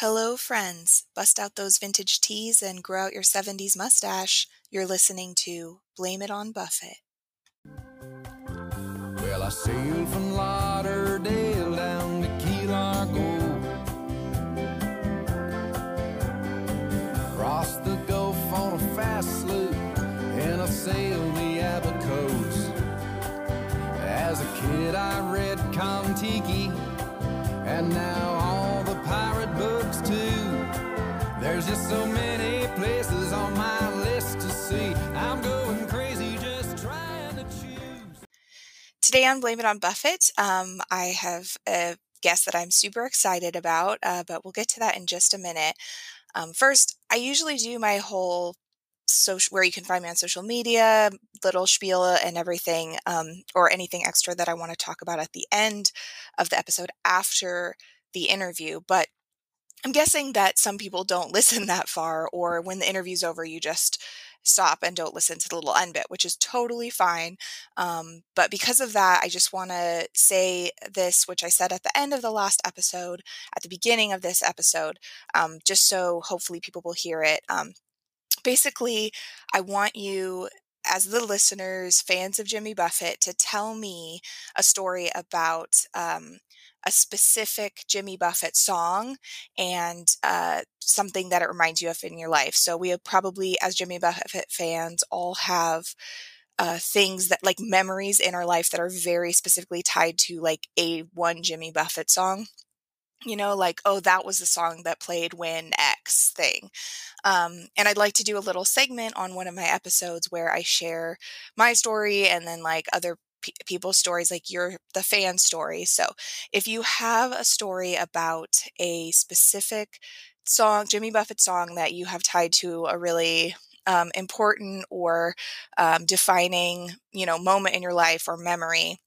Hello, friends. Bust out those vintage tees and grow out your 70s mustache. You're listening to Blame It on Buffett. Well, I sailed from Lauderdale down to Key Largo. Crossed the Gulf on a fast sloop, and I sailed the Abacos. As a kid, I read Kon-Tiki, and now just so many places on my list to see. I'm going crazy just trying to choose. Today on Blame It on Buffett, um, I have a guest that I'm super excited about, uh, but we'll get to that in just a minute. Um, first, I usually do my whole social where you can find me on social media, little spiel and everything, um, or anything extra that I want to talk about at the end of the episode after the interview. But I'm guessing that some people don't listen that far, or when the interview's over, you just stop and don't listen to the little end bit, which is totally fine. Um, but because of that, I just want to say this, which I said at the end of the last episode, at the beginning of this episode, um, just so hopefully people will hear it. Um, basically, I want you as the listeners, fans of Jimmy Buffett, to tell me a story about um, a specific Jimmy Buffett song and uh, something that it reminds you of in your life. So we probably, as Jimmy Buffett fans, all have uh, things that like memories in our life that are very specifically tied to like a one Jimmy Buffett song. You know, like, oh, that was the song that played when X thing. Um, and I'd like to do a little segment on one of my episodes where I share my story and then like other people's stories like your the fan story. So if you have a story about a specific song jimmy buffett song that you have tied to a really um, important or um, defining you know moment in your life or memory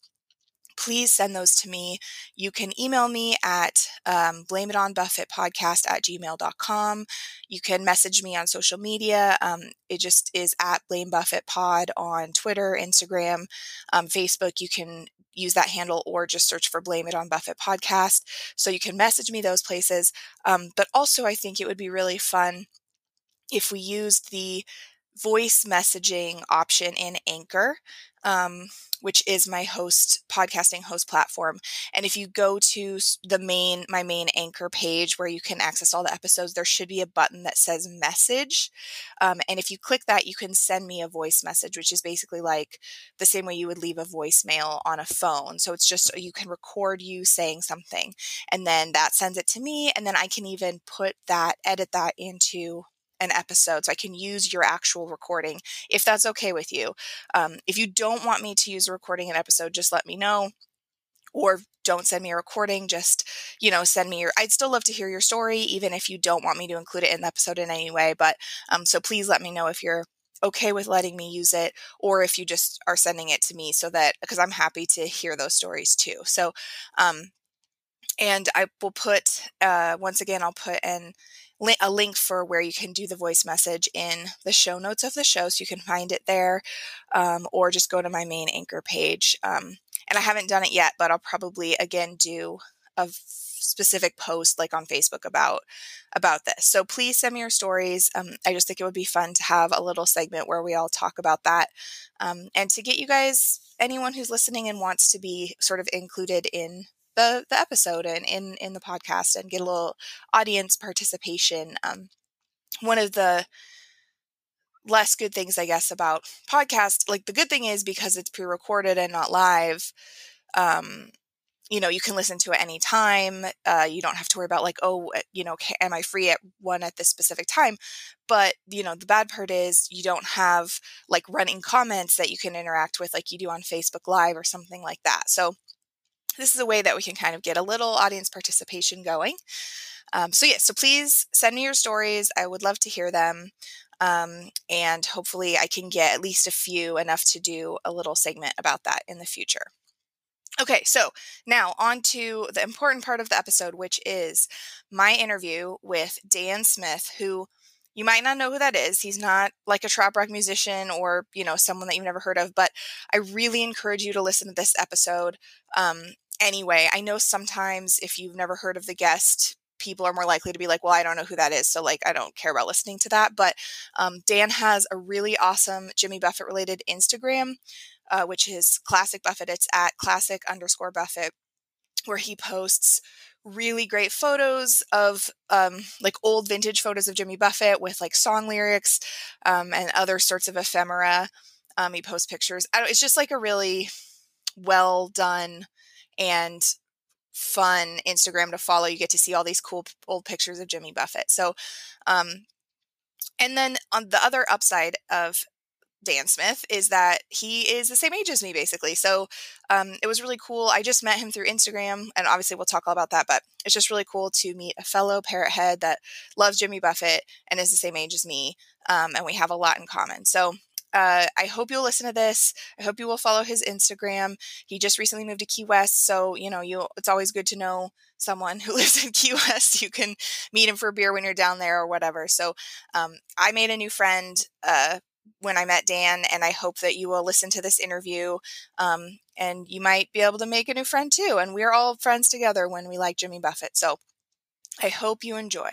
please send those to me. You can email me at um, blameItonBuffettPodcast at gmail.com. You can message me on social media. Um, it just is at Blame Buffett Pod on Twitter, Instagram, um, Facebook. You can use that handle or just search for Blame It on Buffett podcast. So you can message me those places. Um, but also, I think it would be really fun if we used the voice messaging option in Anchor, um, which is my host podcasting host platform. And if you go to the main my main Anchor page where you can access all the episodes, there should be a button that says message. Um, and if you click that, you can send me a voice message, which is basically like the same way you would leave a voicemail on a phone. So it's just you can record you saying something, and then that sends it to me, and then I can even put that edit that into an episode so I can use your actual recording if that's okay with you. Um, if you don't want me to use a recording an episode, just let me know. Or don't send me a recording, just, you know, send me your, I'd still love to hear your story, even if you don't want me to include it in the episode in any way. But um, so please let me know if you're okay with letting me use it or if you just are sending it to me so that because i'm happy to hear those stories too so um and i will put uh once again i'll put an a link for where you can do the voice message in the show notes of the show so you can find it there um, or just go to my main anchor page um, and i haven't done it yet but i'll probably again do a specific post like on facebook about about this. So please send me your stories um, i just think it would be fun to have a little segment where we all talk about that um, and to get you guys anyone who's listening and wants to be sort of included in the the episode and in in the podcast and get a little audience participation. Um, one of the less good things, I guess, about podcast, like the good thing is because it's pre-recorded and not live. Um, you know, you can listen to it anytime. Uh, you don't have to worry about like, oh, eh, you know, am I free at one at this specific time? But you know, the bad part is you don't have like running comments that you can interact with like you do on Facebook Live or something like that. So this is a way that we can kind of get a little audience participation going. Um, so, yeah, so please send me your stories. I would love to hear them. Um, and hopefully, I can get at least a few enough to do a little segment about that in the future. Okay, so now on to the important part of the episode, which is my interview with Dan Smith, who you might not know who that is. He's not like a trap rock musician or, you know, someone that you've never heard of, but I really encourage you to listen to this episode. Um, anyway, I know sometimes if you've never heard of the guest, people are more likely to be like, well, I don't know who that is. So, like, I don't care about listening to that. But um, Dan has a really awesome Jimmy Buffett related Instagram, uh, which is Classic Buffett. It's at classic underscore Buffett, where he posts really great photos of um, like old vintage photos of Jimmy Buffett with like song lyrics um, and other sorts of ephemera. Um, he posts pictures. it's just like a really well done and fun Instagram to follow. You get to see all these cool old pictures of Jimmy Buffett. So, um, and then on the other upside of Dan Smith is that he is the same age as me, basically. So um, it was really cool. I just met him through Instagram, and obviously we'll talk all about that, but it's just really cool to meet a fellow parrot head that loves Jimmy Buffett and is the same age as me. Um, and we have a lot in common. So uh, I hope you'll listen to this. I hope you will follow his Instagram. He just recently moved to Key West, so you know, you it's always good to know someone who lives in Key West. You can meet him for a beer when you're down there or whatever. So um, I made a new friend uh, when I met Dan, and I hope that you will listen to this interview. Um, and you might be able to make a new friend too. And we're all friends together when we like Jimmy Buffett. So I hope you enjoy.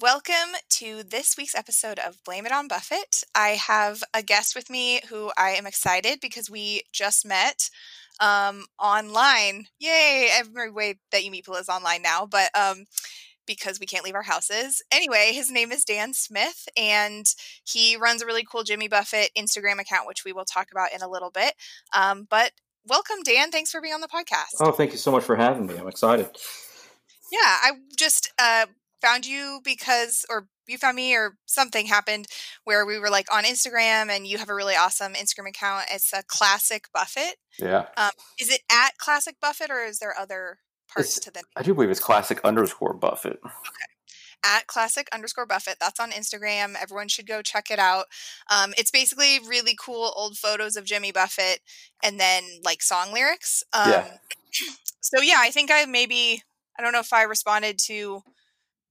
Welcome to this week's episode of Blame It on Buffett. I have a guest with me who I am excited because we just met um, online. Yay! Every way that you meet people is online now, but um, because we can't leave our houses. Anyway, his name is Dan Smith, and he runs a really cool Jimmy Buffett Instagram account, which we will talk about in a little bit. Um, but welcome, Dan. Thanks for being on the podcast. Oh, thank you so much for having me. I'm excited. Yeah, I just uh, found you because, or you found me, or something happened where we were like on Instagram, and you have a really awesome Instagram account. It's a Classic Buffett. Yeah. Um, is it at Classic Buffett, or is there other parts It's- to the? I do believe it's classic underscore Buffett. Okay at classic underscore buffett that's on instagram everyone should go check it out um, it's basically really cool old photos of jimmy buffett and then like song lyrics um, Yeah. so yeah i think i maybe i don't know if i responded to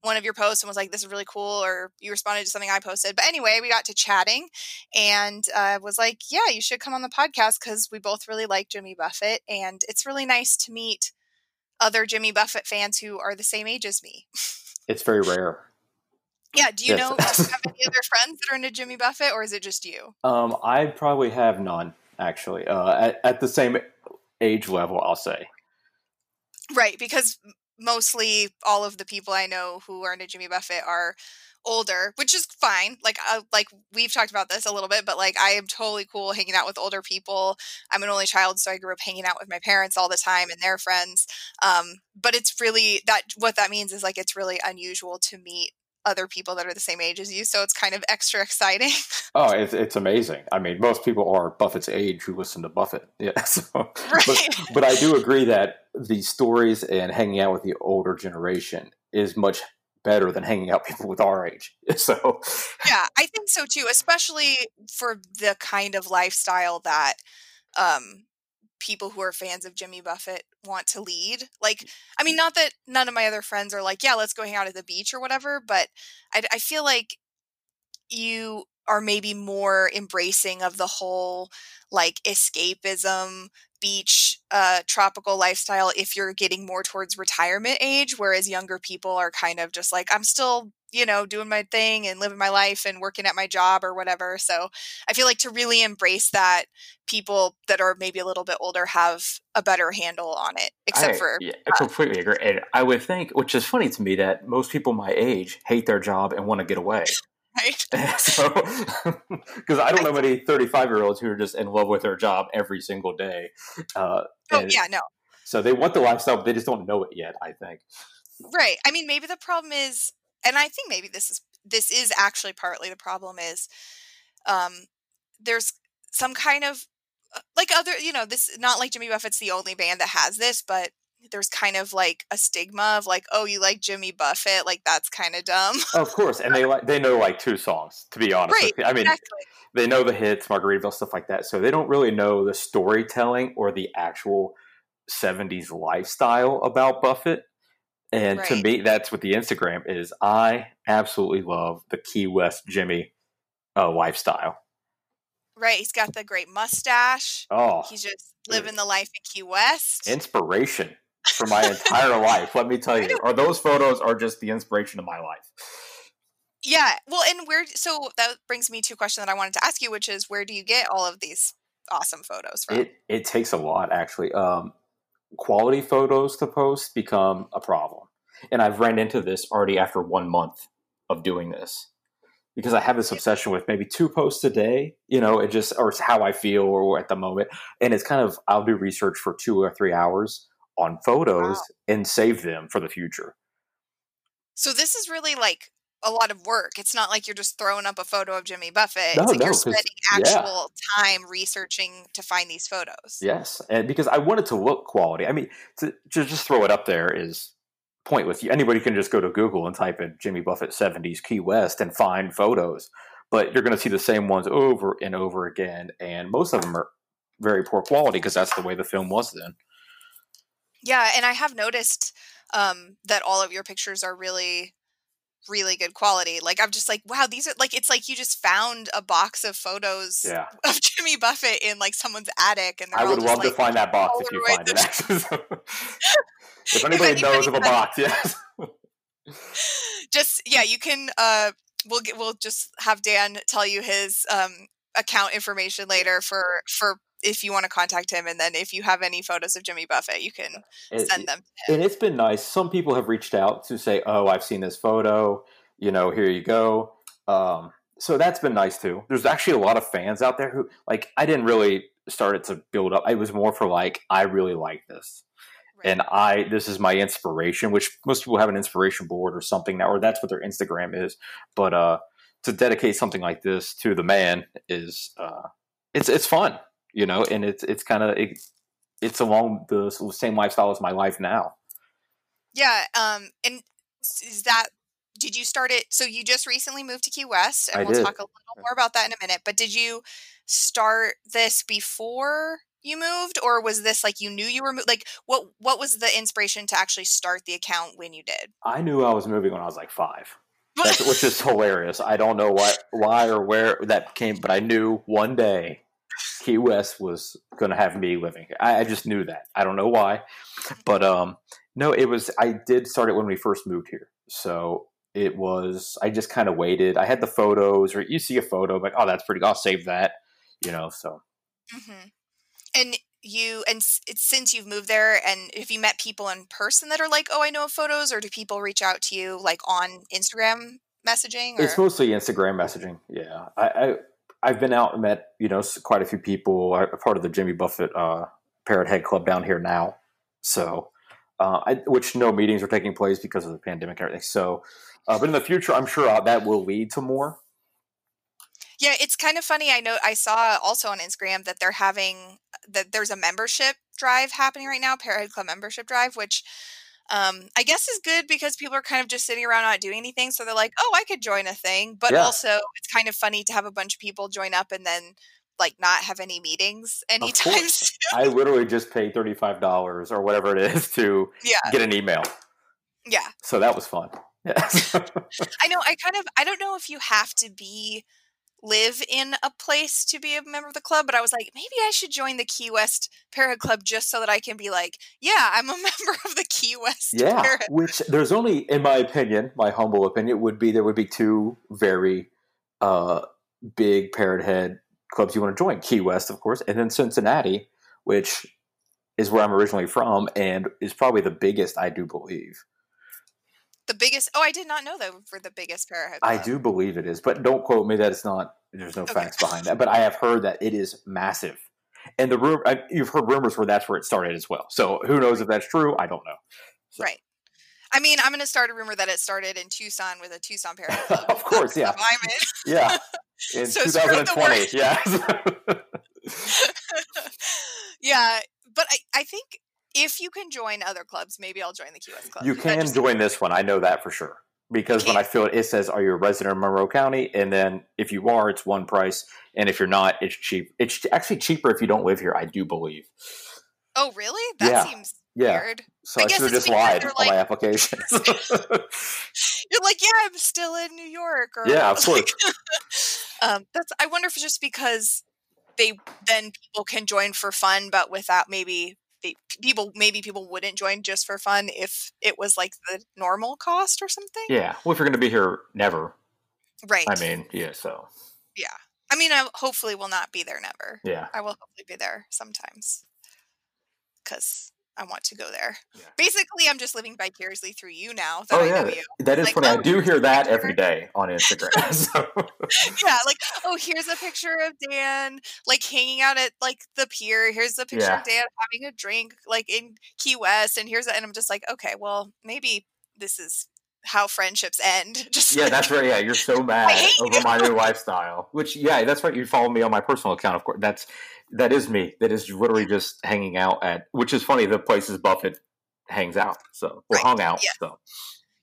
one of your posts and was like this is really cool or you responded to something i posted but anyway we got to chatting and uh, was like yeah you should come on the podcast because we both really like jimmy buffett and it's really nice to meet other jimmy buffett fans who are the same age as me It's very rare. Yeah. Do you Yes. know? Do you have any other friends that are into Jimmy Buffett, or is it just you? Um, I probably have none actually. Uh, at, at the same age level, I'll say. Right, because mostly all of the people I know who are into Jimmy Buffett are older, which is fine. Like, uh, like we've talked about this a little bit, but like I am totally cool hanging out with older people. I'm an only child, so I grew up hanging out with my parents all the time and their friends. Um, but it's really that what that means is like it's really unusual to meet other people that are the same age as you, so it's kind of extra exciting. Oh, it's, it's amazing. I mean, most people are Buffett's age who listen to Buffett. Yeah. So, right. but, but I do agree that the stories and hanging out with the older generation is much better than hanging out people with our age. So, yeah i think so too especially for the kind of lifestyle that um people who are fans of jimmy buffett want to lead like i mean not that none of my other friends are like yeah let's go hang out at the beach or whatever but i, I feel like you are maybe more embracing of the whole like escapism beach uh tropical lifestyle if you're getting more towards retirement age whereas younger people are kind of just like i'm still you know doing my thing and living my life and working at my job or whatever so i feel like to really embrace that people that are maybe a little bit older have a better handle on it except I, for yeah, I completely agree. And I would think, which is funny to me, that most people my age hate their job and want to get away. right so because I don't know many 35 year olds who are just in love with their job every single day. Uh, oh yeah no So they want the lifestyle, but they just don't know it yet. I think. Right. I mean, maybe the problem is, and I think maybe this is this is actually partly the problem is, um, there's some kind of uh, like other, you know, this not like Jimmy Buffett's the only band that has this, but there's kind of like a stigma of like, oh, you like Jimmy Buffett, like that's kind of dumb. Of course, and they like they know like two songs. To be honest, Right. I mean, exactly. they know the hits, Margaritaville, stuff like that. So they don't really know the storytelling or the actual 70s lifestyle about Buffett. And to me, that's what the Instagram is. I absolutely love the Key West Jimmy uh, lifestyle. Right, he's got the great mustache. Oh, He's just living the life in Key West. inspiration for my entire life. Let me tell you, or those photos are just the inspiration of my life. yeah, well, and where? So that brings me to a question that I wanted to ask you, which is, where do you get all of these awesome photos from? It it takes a lot actually. Um, quality photos to post become a problem, and I've ran into this already after one month of doing this because I have this obsession with maybe two posts a day. You know, it just or it's how I feel or at the moment, and it's kind of I'll do research for two or three hours on photos Wow. and save them for the future. so this is really like a lot of work. It's not like you're just throwing up a photo of Jimmy Buffett. No, it's like no, you're spending yeah. actual time researching to find these photos. Yes, and because I want it to look quality. I mean, to, to just throw it up there is pointless. Anybody can just go to Google and type in Jimmy Buffett 70s Key West and find photos, but you're going to see the same ones over and over again, and most of them are very poor quality because that's the way the film was then. Yeah, and I have noticed um, that all of your pictures are really, really good quality. Like I'm just like, wow, these are like it's like you just found a box of photos Yeah, of Jimmy Buffett in like someone's attic, and they're I would love to find that box if you find it. if anybody anybody knows of a box, yes. just yeah, you can. Uh, we'll get we'll just have Dan tell you his um account information later for for if you want to contact him, and then if you have any photos of Jimmy Buffett, you can send them. and it's been nice. Some people have reached out to say, "Oh, I've seen this photo. You know, here you go." Um, so that's been nice too. There's actually a lot of fans out there who like. I didn't really start it to build up. It was more for like, I really like this, Right. and I this is my inspiration. Which most people have an inspiration board or something now, or that's what their Instagram is. But uh, to dedicate something like this to the man is uh, it's it's fun, you know, and it's it's kind of it, it's along the same lifestyle as my life now. Yeah, um, and is that did you start it? So you just recently moved to Key West, and I we'll did. talk a little more about that in a minute. But did you start this before you moved, or was this like you knew you were mo- like what? What was the inspiration to actually start the account when you did? I knew I was moving when I was like five, which is hilarious. I don't know what, why, or where that came, but I knew one day Key West was going to have me living here. I, I just knew that. I don't know why, but um, no, it was. I did start it when we first moved here, so it was. I just kind of waited. I had the photos, or you see a photo, like, oh, that's pretty. I'll save that, you know. So hmm And you and it's since you've moved there, and have you met people in person that are like, oh, I know photos, or do people reach out to you like on Instagram messaging? Or? It's mostly Instagram messaging. Yeah, I, I I've been out and met you know quite a few people. I'm part of the Jimmy Buffett uh, Parrot Head Club down here now. So, uh, I, which no meetings are taking place because of the pandemic and everything. So, uh, but in the future, I'm sure uh, that will lead to more. Yeah, it's kind of funny. I know I saw also on Instagram that they're having that there's a membership drive happening right now, Parrot Head Club membership drive, which um, I guess is good because people are kind of just sitting around not doing anything. So they're like, oh, I could join a thing. But Yeah. also, it's kind of funny to have a bunch of people join up and then like not have any meetings anytime soon. I literally just paid thirty five dollars or whatever it is to Yeah, get an email. yeah. So that was fun. Yeah. I know. I kind of. I don't know if you have to be live in a place to be a member of the club, but I was like, maybe I should join the Key West Parrot Club just so that I can be like, yeah, I'm a member of the Key West Yeah, Parrot. which there's only, in my opinion, my humble opinion, would be there would be two very uh, big parrot head clubs you want to join. Key West, of course, and then Cincinnati, which is where I'm originally from and is probably the biggest, I do believe. The biggest. Oh, I did not know that for the biggest Parrot I do believe it is, but don't quote me that it's not. There's no Okay. facts behind that, but I have heard that it is massive. And the room, you've heard rumors where that's where it started as well. So who knows if that's true? I don't know. So- Right. I mean, I'm going to start a rumor that it started in Tucson with a Tucson Parrot of course, yeah, I'm in. yeah. In So 2020, yeah. yeah, but I, I think if you can join other clubs, maybe I'll join the West Club. you can join this one. I know that for sure. Because when I fill it, it says, "Are you a resident of Monroe County?" And then if you are, it's one price, and if you're not, it's cheap. It's actually cheaper if you don't live here. I do believe. Oh, really? That Yeah. seems Yeah. weird. So I I, should have just lied they're on my like- application. You're like, yeah, I'm still in New York. Or, yeah, of course. um, that's. I wonder if it's just because they then people can join for fun, but without maybe they, people maybe people wouldn't join just for fun if it was like the normal cost or something. Yeah. Well, if you're going to be here never, Right. I mean, yeah. So yeah. I mean, I hopefully will not be there never. yeah. I will hopefully be there sometimes because I want to go there. Yeah. Basically, I'm just living vicariously through you now that Oh I yeah, know you. that is Like, funny. I oh, do hear that every day on Instagram. so, Yeah, like oh, here's a picture of Dan like hanging out at like the pier. Here's a picture Yeah. of Dan having a drink like in Key West, and here's a, and I'm just like, okay, well, maybe this is how friendships end. Just yeah, like, that's right. Yeah, you're so mad over my new lifestyle. Which yeah, that's right. You follow me on my personal account, of course. That's that is me. That is literally just hanging out at. Which is funny. The places Buffett hangs out. So or Right, hung out. yeah. So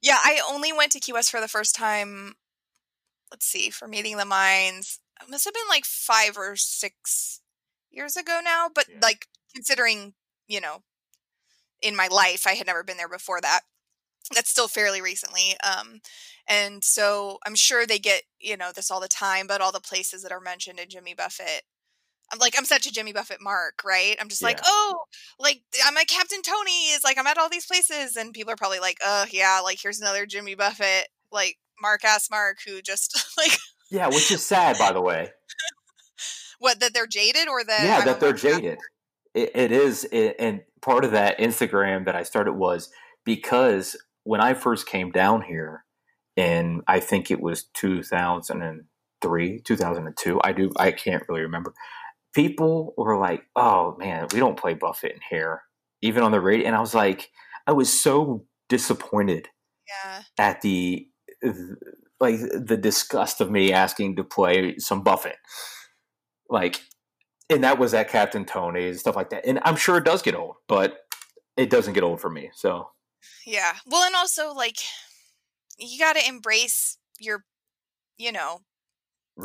Yeah, I only went to Key West for the first time. Let's see, for meeting the minds, it must have been like five or six years ago now. But Yeah. like considering, you know, in my life, I had never been there before that. That's still fairly recently. Um, and so I'm sure they get you know this all the time. But all the places that are mentioned in Jimmy Buffett. I'm like I'm such a Jimmy Buffett mark, right? I'm just like, oh, like I'm at Captain Tony is like I'm at all these places, and people are probably like, oh yeah, like here's another Jimmy Buffett, like Mark ass Mark who just like yeah, which is sad, by the way. what that they're jaded or that yeah that they're jaded it, it is it, and part of that instagram that i started was because when i first came down here and i think it was 2003 2002 i do i can't really remember people were like oh man we don't play buffett in here even on the radio and i was like i was so disappointed Yeah, at the like the disgust of me asking to play some Buffett. Like and that was at Captain Tony's stuff like that. And I'm sure it does get old, but it doesn't get old for me. So yeah. Well, and also like you got to embrace your, you know.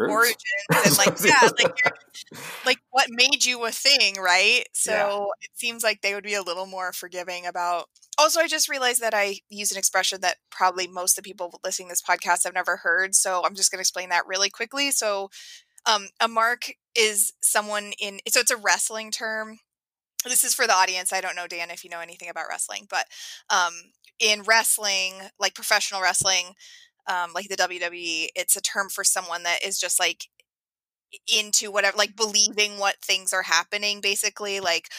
Origins and like yeah, like like what made you a thing, right? So it seems like they would be a little more forgiving about. Also, I just realized that I use an expression that probably most of the people listening to this podcast have never heard. So I'm just going to explain that really quickly. So, um, a mark is someone in. So it's a wrestling term. This is for the audience. I don't know, Dan, if you know anything about wrestling, but um, in wrestling, like professional wrestling, um, like the WWE, it's a term for someone that is just like into whatever like believing what things are happening basically like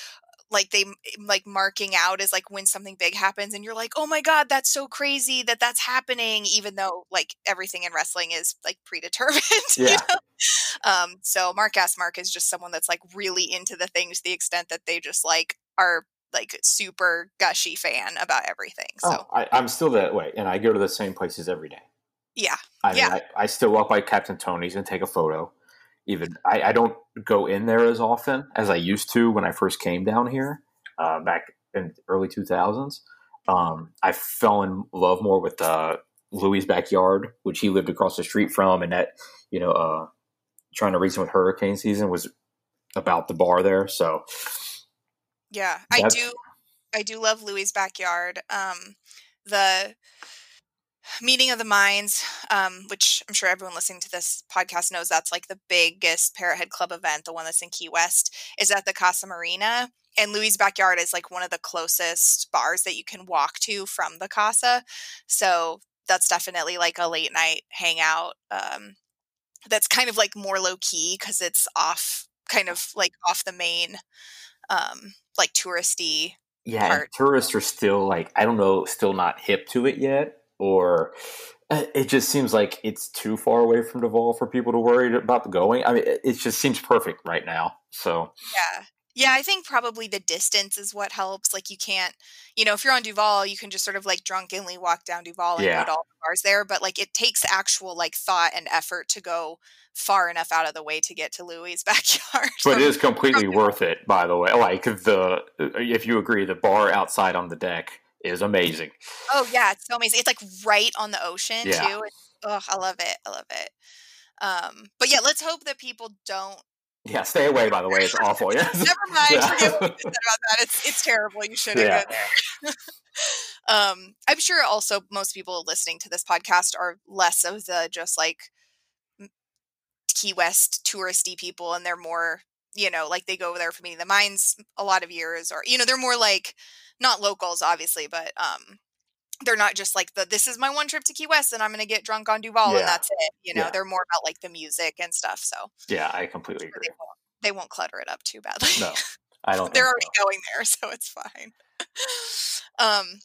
like they like marking out is like when something big happens and you're like oh my god that's so crazy that that's happening even though like everything in wrestling is like predetermined you Yeah. know? um so mark ass mark is just someone that's like really into the things to the extent that they just like are like super gushy fan about everything so Oh, I, I'm still that way, and I go to the same places every day. Yeah I mean, Yeah. I, I still walk by Captain Tony's and take a photo. Even I, I don't go in there as often as I used to when I first came down here uh, back in the early 2000s. Um, I fell in love more with uh, Louie's backyard, which he lived across the street from, and that you know, uh, trying to reason with hurricane season was about the bar there. So Yeah, I do. I do love Louie's backyard. Um, the meeting of the minds, um, which I'm sure everyone listening to this podcast knows, that's like the biggest Parrothead Club event, the one that's in Key West, is at the Casa Marina. And Louie's backyard is like one of the closest bars that you can walk to from the Casa. So that's definitely like a late night hangout. Um, that's kind of like more low key because it's off, kind of like off the main, um, like touristy yeah, and tourists are still like I don't know, still not hip to it yet, or uh, it just seems like it's too far away from Duval for people to worry about going. I mean, it it just seems perfect right now. So Yeah. Yeah, I think probably the distance is what helps. Like you can't, you know, if you're on Duval, you can just sort of like drunkenly walk down Duval and Yeah. go to all the bars there. But like it takes actual like thought and effort to go far enough out of the way to get to Louie's backyard. but it is completely worth it, by the way. Like the if you agree, the bar outside on the deck is amazing. Oh yeah, it's so amazing. It's like right on the ocean Yeah. too. Oh, I love it. I love it. Um, but yeah, let's hope that people don't. Yeah, stay away. By the way, it's awful. Yeah, Never mind. Yeah. Forget what said about that. It's it's terrible. You shouldn't Yeah. go there. um, I'm sure also most people listening to this podcast are less of the just like Key West touristy people, and they're more you know, like they go over there for meeting the minds a lot of years, or you know, they're more like not locals, obviously, but um, they're not just like the this is my one trip to Key West and I'm going to get drunk on Duval Yeah. and that's it. You know, Yeah. they're more about like the music and stuff. So Yeah, I completely they agree. won't, they won't clutter it up too badly. No, I don't. they're think already so. going there, so it's fine. um,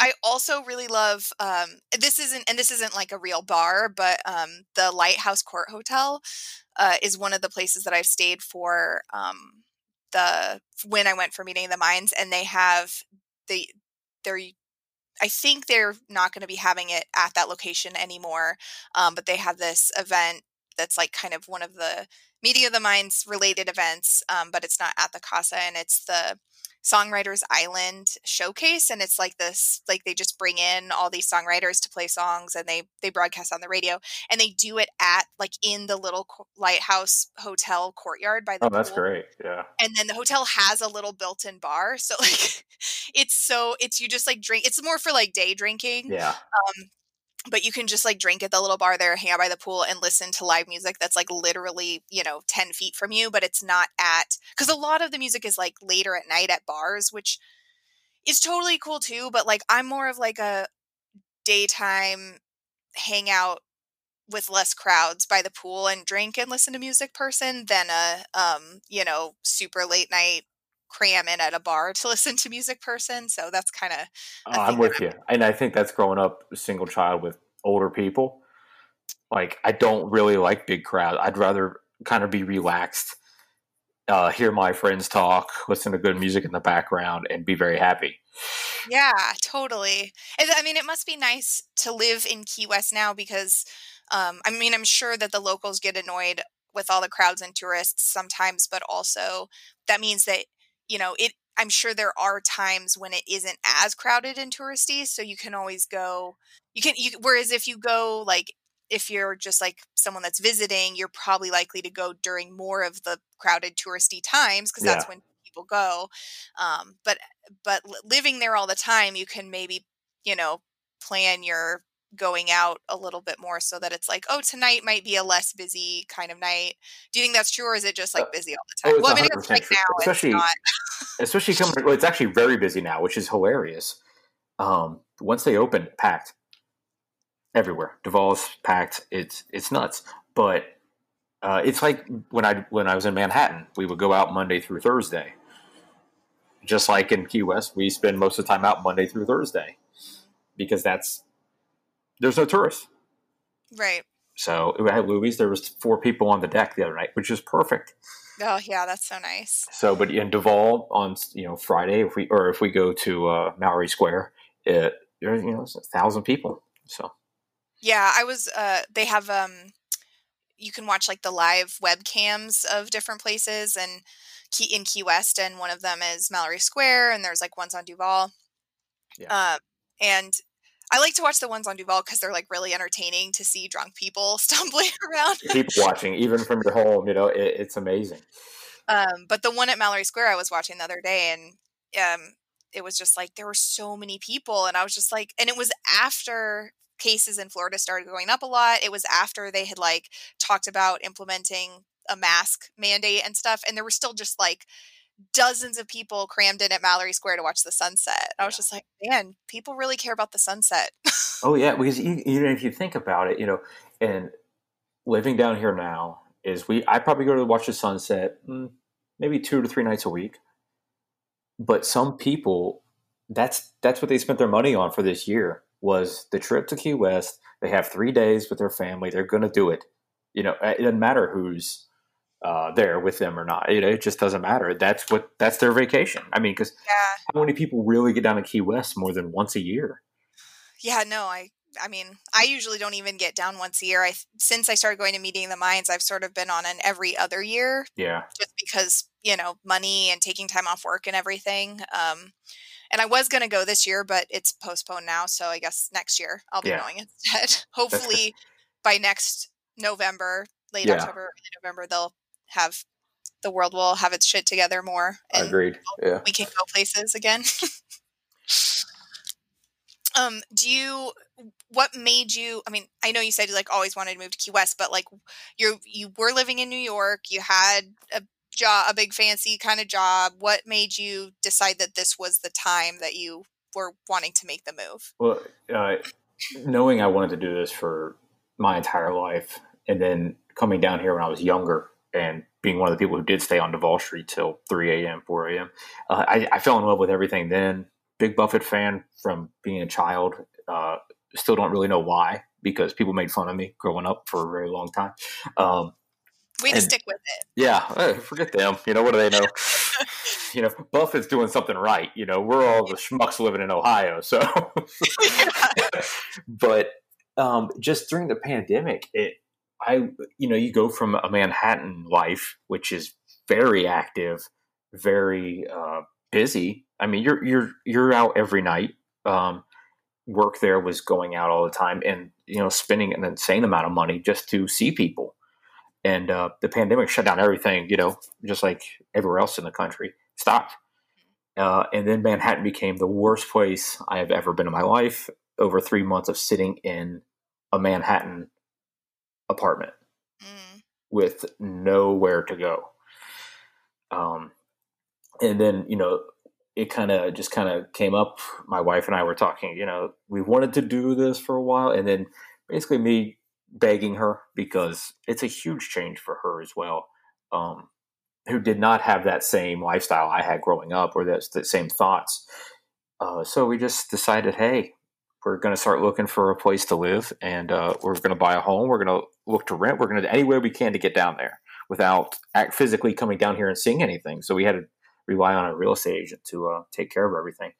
I also really love um, this isn't and this isn't like a real bar, but um, the Lighthouse Court Hotel uh, is one of the places that I've stayed for um, the when I went for meeting the minds, and they have the they're I think they're not going to be having it at that location anymore, um, but they have this event that's like kind of one of the Meeting of the Minds related events, um, but it's not at the Casa, and it's the Songwriters Island showcase, and it's like this, like they just bring in all these songwriters to play songs, and they they broadcast on the radio, and they do it at like in the little co- lighthouse hotel courtyard by the Oh, that's great. Yeah. and then the hotel has a little built-in bar so like it's so it's you just like drink it's more for like day drinking Yeah. Um, but you can just like drink at the little bar there hang out by the pool and listen to live music that's like literally you know 10 feet from you but it's not at because a lot of the music is like later at night at bars which is totally cool too but like i'm more of like a daytime hangout with less crowds by the pool and drink and listen to music person than a um you know super late night cram in at a bar to listen to music person so that's kind of Oh, I'm with you, and I think that's growing up a single child with older people. Like, I don't really like big crowds. I'd rather kind of be relaxed, uh, hear my friends talk, listen to good music in the background, and be very happy. Yeah, totally. I mean, it must be nice to live in Key West now because, um, I mean, I'm sure that the locals get annoyed with all the crowds and tourists sometimes, but also that means that, you know, it, I'm sure there are times when it isn't as crowded and touristy. So you can always go, you can, you, whereas if you go like, if you're just like someone that's visiting, you're probably likely to go during more of the crowded touristy times because that's when people go. Um, but but living there all the time, you can maybe you know plan your going out a little bit more so that it's like, oh, tonight might be a less busy kind of night. Do you think that's true, or is it just like Uh, busy all the oh, time? it's well, I mean, it's like true, now, especially- it's not. especially coming. Well, it's actually very busy now, which is hilarious. Um, once they open, packed everywhere. Duval's packed. It's it's nuts. But uh, it's like when I when I was in Manhattan, we would go out Monday through Thursday. Just like in Key West, we spend most of the time out Monday through Thursday because that's there's no tourists. Right. So at Louis, there was four people on the deck the other night, which is perfect. Oh, yeah, that's so nice. So, but in Duval on you know Friday, if we or if we go to uh, Mallory Square, it you know it's a thousand people. So Yeah, I was. Uh, they have um, you can watch like the live webcams of different places and key in Key West, and one of them is Mallory Square, and there's like ones on Duval. Yeah. Um, and I like to watch the ones on Duval because they're like really entertaining to see drunk people stumbling around. Keep watching, even from your home, you know, it, it's amazing. Um, but the one at Mallory Square I was watching the other day, and um, it was just like there were so many people, and I was just like, and it was after cases in Florida started going up a lot. It was after they had like talked about implementing a mask mandate and stuff, and there were still just like dozens of people crammed in at Mallory Square to watch the sunset. I was just like, man, people really care about the sunset. Oh yeah, because e- even if you think about it, you know, and living down here now is we I probably go to watch the sunset mm, maybe two to three nights a week. But some people, that's that's what they spent their money on for this year was the trip to Key West. They have three days with their family. They're going to do it. You know, it doesn't matter who's uh, there with them or not. You know, it just doesn't matter. That's what that's their vacation. I mean, because yeah. how many people really get down to Key West more than once a year? Yeah, no, I I mean, I usually don't even get down once a year. I since I started going to meeting the minds, I've sort of been on an every other year Yeah, just because, you know, money and taking time off work and everything. Um and I was going to go this year, but it's postponed now, so I guess next year I'll be Yeah. going instead. Hopefully by next November, late Yeah. October, early November they'll have the world will have its shit together more I and agreed. Yeah. we can go places again. um, do you what made you I mean, I know you said you like always wanted to move to Key West, but like you you were living in New York, you had a job, a big fancy kind of job. What made you decide that this was the time that you were wanting to make the move? Well, uh, knowing I wanted to do this for my entire life, and then coming down here when I was younger and being one of the people who did stay on Duval Street till 3 a.m., 4 a.m., uh, I, I, fell in love with everything then. Big Buffett fan from being a child. Uh, still don't really know why because people made fun of me growing up for a very long time. Um, to stick with it. Yeah, forget them. You know, what do they know? you know, Buffett's doing something right. You know, we're all the schmucks living in Ohio. So, but um, just during the pandemic, it, I, you know, you go from a Manhattan life, which is very active, very uh, busy. I mean, you're you're you're out every night. Um, work there was going out all the time, and you know, spending an insane amount of money just to see people and uh, the pandemic shut down everything. You know, just like everywhere else in the country, stopped. Uh, and then Manhattan became the worst place I have ever been in my life. Over three months of sitting in a Manhattan apartment mm. with nowhere to go. Um, and then you know it kind of just kind of came up. My wife and I were talking. You know, we wanted to do this for a while, and then basically me begging her because it's a huge change for her as well. Um, who did not have that same lifestyle I had growing up or that, the same thoughts. Uh, so we just decided, hey, we're going to start looking for a place to live and uh, we're going to buy a home. We're going to look to rent. We're going to do any way we can to get down there without act physically coming down here and seeing anything. So we had to rely on a real estate agent to uh, take care of everything.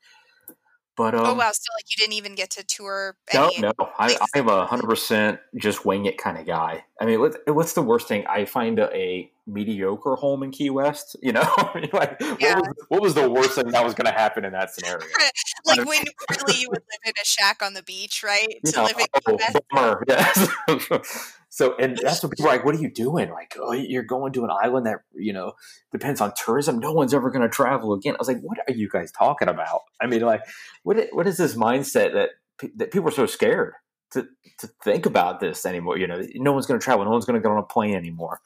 But oh, um, oh wow, so like you didn't even get to tour. no, no, I, I am a hundred percent just wing it kind of guy. I mean, what, what's the worst thing? I find a, a mediocre home in Key West. You know, like yeah. what, was, what, was, the worst thing that was going to happen in that scenario? like when really you would live in a shack on the beach, right? To live in oh, Key West. Bummer. Yes. so, and that's what people are like. What are you doing? Like, oh, you're going to an island that you know depends on tourism. No one's ever going to travel again. I was like, what are you guys talking about? I mean, like, what what is this mindset that that people are so scared? To, to think about this anymore, you know, no one's going to travel, no one's going to get on a plane anymore.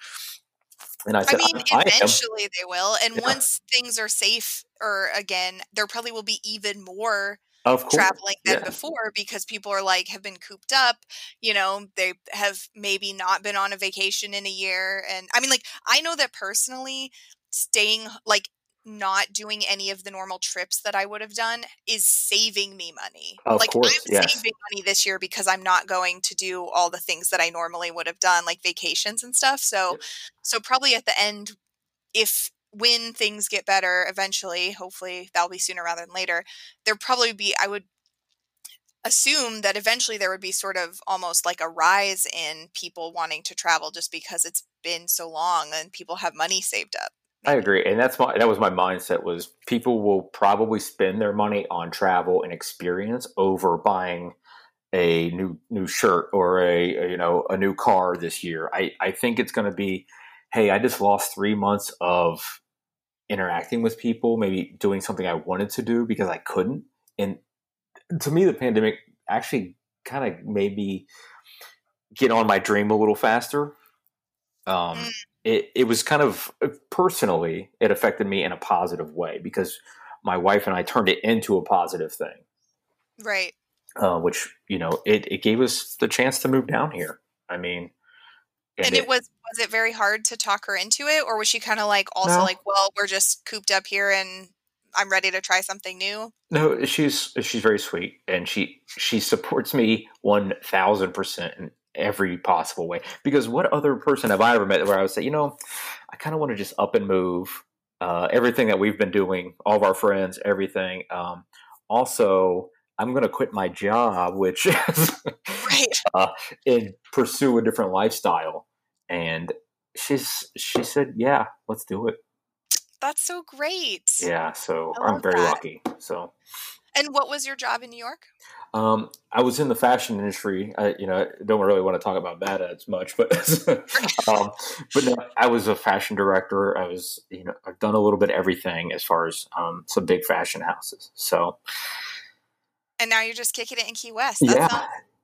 And I said, I mean, I, eventually I they will. And yeah. once things are safe, or again, there probably will be even more of traveling than yeah. before because people are like have been cooped up you know they have maybe not been on a vacation in a year and i mean like i know that personally staying like not doing any of the normal trips that I would have done is saving me money. Of like course, I'm yes. saving money this year because I'm not going to do all the things that I normally would have done, like vacations and stuff. So, so probably at the end, if when things get better eventually, hopefully that'll be sooner rather than later, there probably be I would assume that eventually there would be sort of almost like a rise in people wanting to travel just because it's been so long and people have money saved up. I agree, and that's my that was my mindset was people will probably spend their money on travel and experience over buying a new new shirt or a, a you know a new car this year. I I think it's going to be, hey, I just lost three months of interacting with people, maybe doing something I wanted to do because I couldn't. And to me, the pandemic actually kind of made me get on my dream a little faster. Um, mm it, it was kind of uh, personally it affected me in a positive way because my wife and I turned it into a positive thing. Right. Uh, which you know it, it gave us the chance to move down here. I mean, and, and it, it, was was it very hard to talk her into it, or was she kind of like also no. like, well, we're just cooped up here and I'm ready to try something new? No, she's she's very sweet and she she supports me one thousand percent every possible way. Because what other person have I ever met where I would say, you know, I kind of want to just up and move uh, everything that we've been doing, all of our friends, everything. Um, also, I'm going to quit my job, which is right. uh, and pursue a different lifestyle. And she's she said, yeah, let's do it. That's so great. Yeah, so I'm very that. lucky. So and what was your job in New York? Um, I was in the fashion industry. I, you know, I don't really want to talk about that as much, but um, but no, I was a fashion director. I was, you know, I've done a little bit of everything as far as um, some big fashion houses. So, and now you're just kicking it in Key West. That's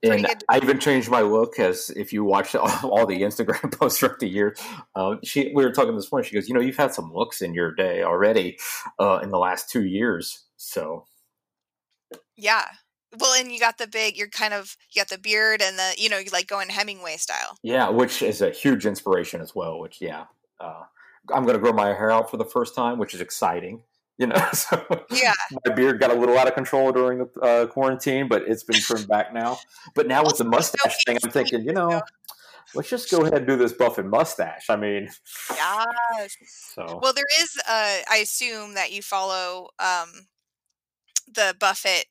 yeah, and good. I even changed my look as if you watch all, all the Instagram posts throughout the year. Uh, she, we were talking this morning. She goes, "You know, you've had some looks in your day already uh, in the last two years." So Yeah. Well, and you got the big. You're kind of you got the beard and the you know you like going Hemingway style. yeah, which is a huge inspiration as well. Which yeah, uh, I'm going to grow my hair out for the first time, which is exciting. You know, so Yeah. My beard got a little out of control during the uh, quarantine, but it's been trimmed back now. But now with the mustache thing, I'm thinking, you know, let's just go ahead and do this Buffett mustache. I mean, Yes. so Well, there is. Uh, I assume that you follow um, the Buffett.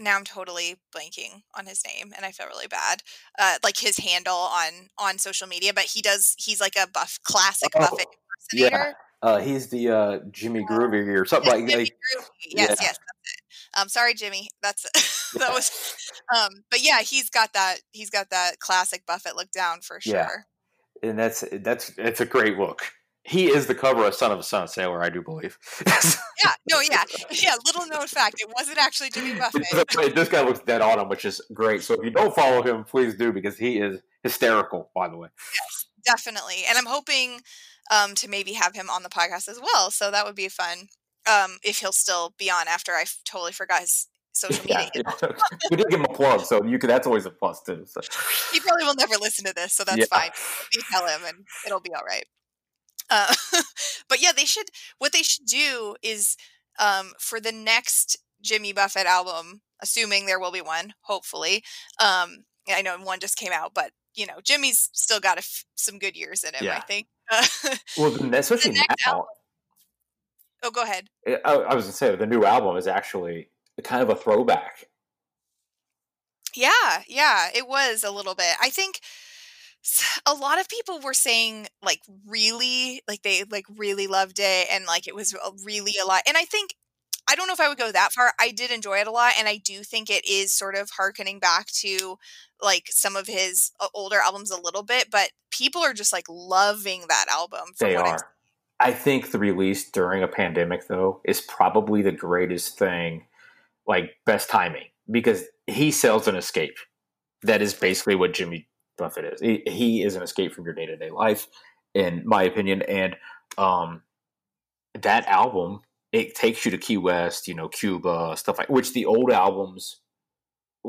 Now I'm totally blanking on his name, and I feel really bad. Uh, like his handle on on social media, but he does. He's like a buff classic Oh, Buffett yeah. uh, he's the uh, Jimmy Groovy or something like, that. like. Yes, yeah. yes, that's it. Um, sorry, Jimmy. That's that was. Um, but yeah, he's got that. He's got that classic Buffett look down for sure. Yeah. and that's that's it's a great look. He is the cover of Son of a Son of Sailor, I do believe. Yeah, no, yeah, yeah. Little known fact, it wasn't actually Jimmy Buffett. this guy looks dead on him, which is great. So if you don't follow him, please do because he is hysterical. By the way, Definitely, and I'm hoping um, to maybe have him on the podcast as well. So that would be fun. Um, if he'll still be on after I totally forgot his social media. yeah, handle. we did give him a plug, so you could. That's always a plus too. So. He probably will never listen to this, so that's Yeah. fine. You tell him, and it'll be all right. Uh, but yeah, they should. What they should do is um, for the next Jimmy Buffett album, assuming there will be one, hopefully. Um, I know one just came out, but you know, Jimmy's still got a f- some good years in him. I think. Uh, Well, the- especially next now, oh, go ahead. I, I was gonna say the new album is actually kind of a throwback. Yeah, yeah, it was a little bit. I think a lot of people were saying like really like they like really loved it and like it was really a lot. And I think I don't know if I would go that far. I did enjoy it a lot and I do think it is sort of harkening back to like some of his uh, older albums a little bit, but people are just like loving that album They are. I think the release during a pandemic, though, is probably the greatest thing, like best timing, because he sells an escape. That is basically what Jimmy Buffett is. He, he is an escape from your day to day life, in my opinion. And um, that album, it takes you to Key West, you know, Cuba, stuff like which the old albums.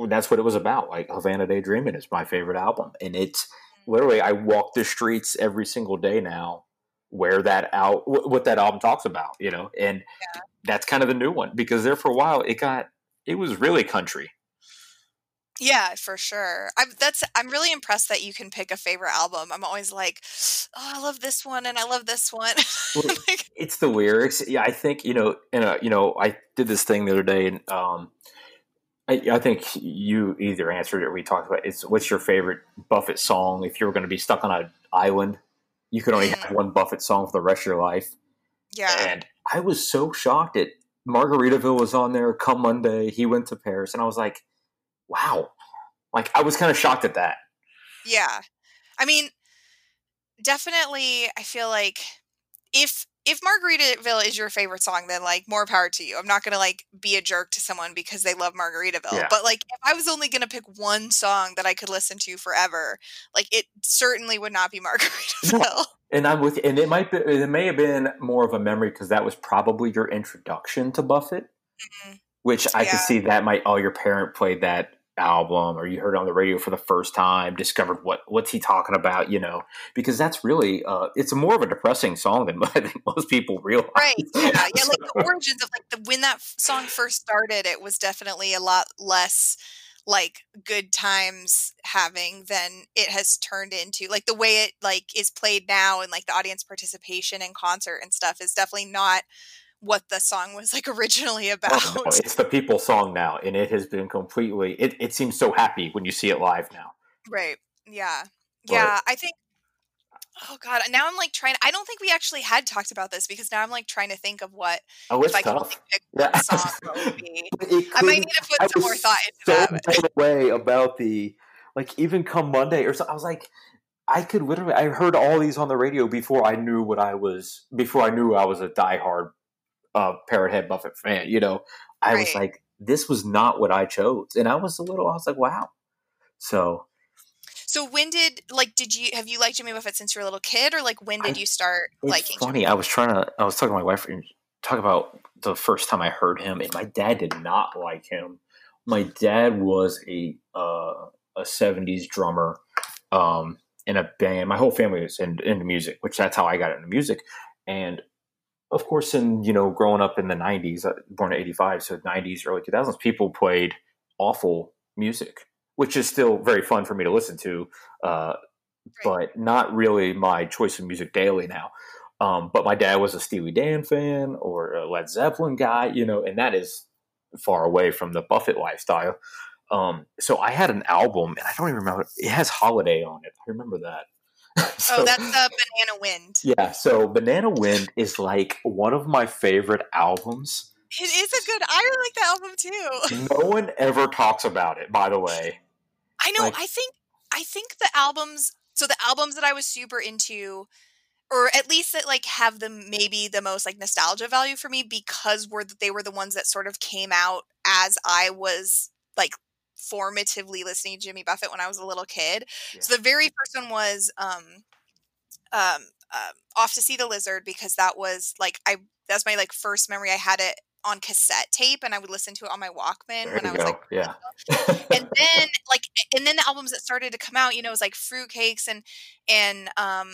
That's what it was about. Like Havana Daydreaming is my favorite album, and it's literally I walk the streets every single day now where that out what that album talks about you know and that's kind of the new one because there for a while it got it was really country Yeah, for sure. I'm that's I'm really impressed that you can pick a favorite album. I'm always like, oh, I love this one and I love this one. Well, like, it's the lyrics yeah i think you know and uh, you know i did this thing the other day and um I, I think you either answered it or we talked about it. it's what's your favorite buffett song if you were going to be stuck on an island you could only have one buffett song for the rest of your life yeah. And I was so shocked at Margaritaville was on there. Come Monday, he went to Paris, and I was like, "Wow!" Like I was kind of shocked at that. Yeah. I mean, definitely I feel like if if Margaritaville is your favorite song, then like more power to you. I'm not gonna like be a jerk to someone because they love Margaritaville. Yeah. But like if I was only gonna pick one song that I could listen to forever, like it certainly would not be Margaritaville. And I'm with. And it might be, it may have been more of a memory because that was probably your introduction to Buffett, Mhm. which I Yeah. could see that might. Oh, your parent played that album, or you heard it on the radio for the first time, discovered what what's he talking about, you know? Because that's really uh, it's more of a depressing song than I think most people realize. Right. Yeah. Yeah. Like the origins of like the when that song first started, it was definitely a lot less like good times having than it has turned into. Like the way it like is played now and like the audience participation and concert and stuff is definitely not what the song was like originally about. Oh, it's the people song now, and it has been completely. It, it seems so happy when you see it live now. Right. Yeah. But- Yeah. I think. Oh God! Now I'm like trying. I don't think we actually had talked about this because now I'm like trying to think of what Oh, it's if I tough. pick Yeah. song. Would be? I might need to put I some more thought into so that. away about the like even come Monday or so. I was like, I could literally. I heard all these on the radio before I knew what I was. Before I knew I was a diehard uh, Parrot Head Buffett fan. You know, I was like, this was not what I chose, and I was a little. I was like, wow. So So when did like did you have you liked Jimmy Buffett since you were a little kid or like when did I- you start liking funny. I was trying to. I was talking to my wife and talk about the first time I heard him, and my dad did not like him. My dad was a uh, a '70s drummer um, in a band. My whole family was in, into music, which that's how I got into music. And of course, in you know, growing up in the '90s, uh, born in '85, so '90s, early 2000s, people played awful music, which is still very fun for me to listen to. Uh, but not really my choice of music daily now. Um, but my dad was a Steely Dan fan or a Led Zeppelin guy, you know, and that is far away from the Buffett lifestyle. Um, so I had an album, and I don't even remember. It has Holiday on it. I remember that. Oh, so- Oh, that's the Banana Wind. yeah. So Banana Wind is like one of my favorite albums. It is a good. I really like the album too. No one ever talks about it, by the way. I know. Like- I think. I think the albums. So the albums that I was super into, or at least that like have the maybe the most like nostalgia value for me because were they were the ones that sort of came out as I was like formatively listening to Jimmy Buffett when I was a little kid. So the very first one was um um um off to see the lizard because that was like I that's my like first memory I had it on cassette tape and I would listen to it on my Walkman There when I was go. like yeah. and then like and then the albums that started to come out you know it was like fruitcakes and and um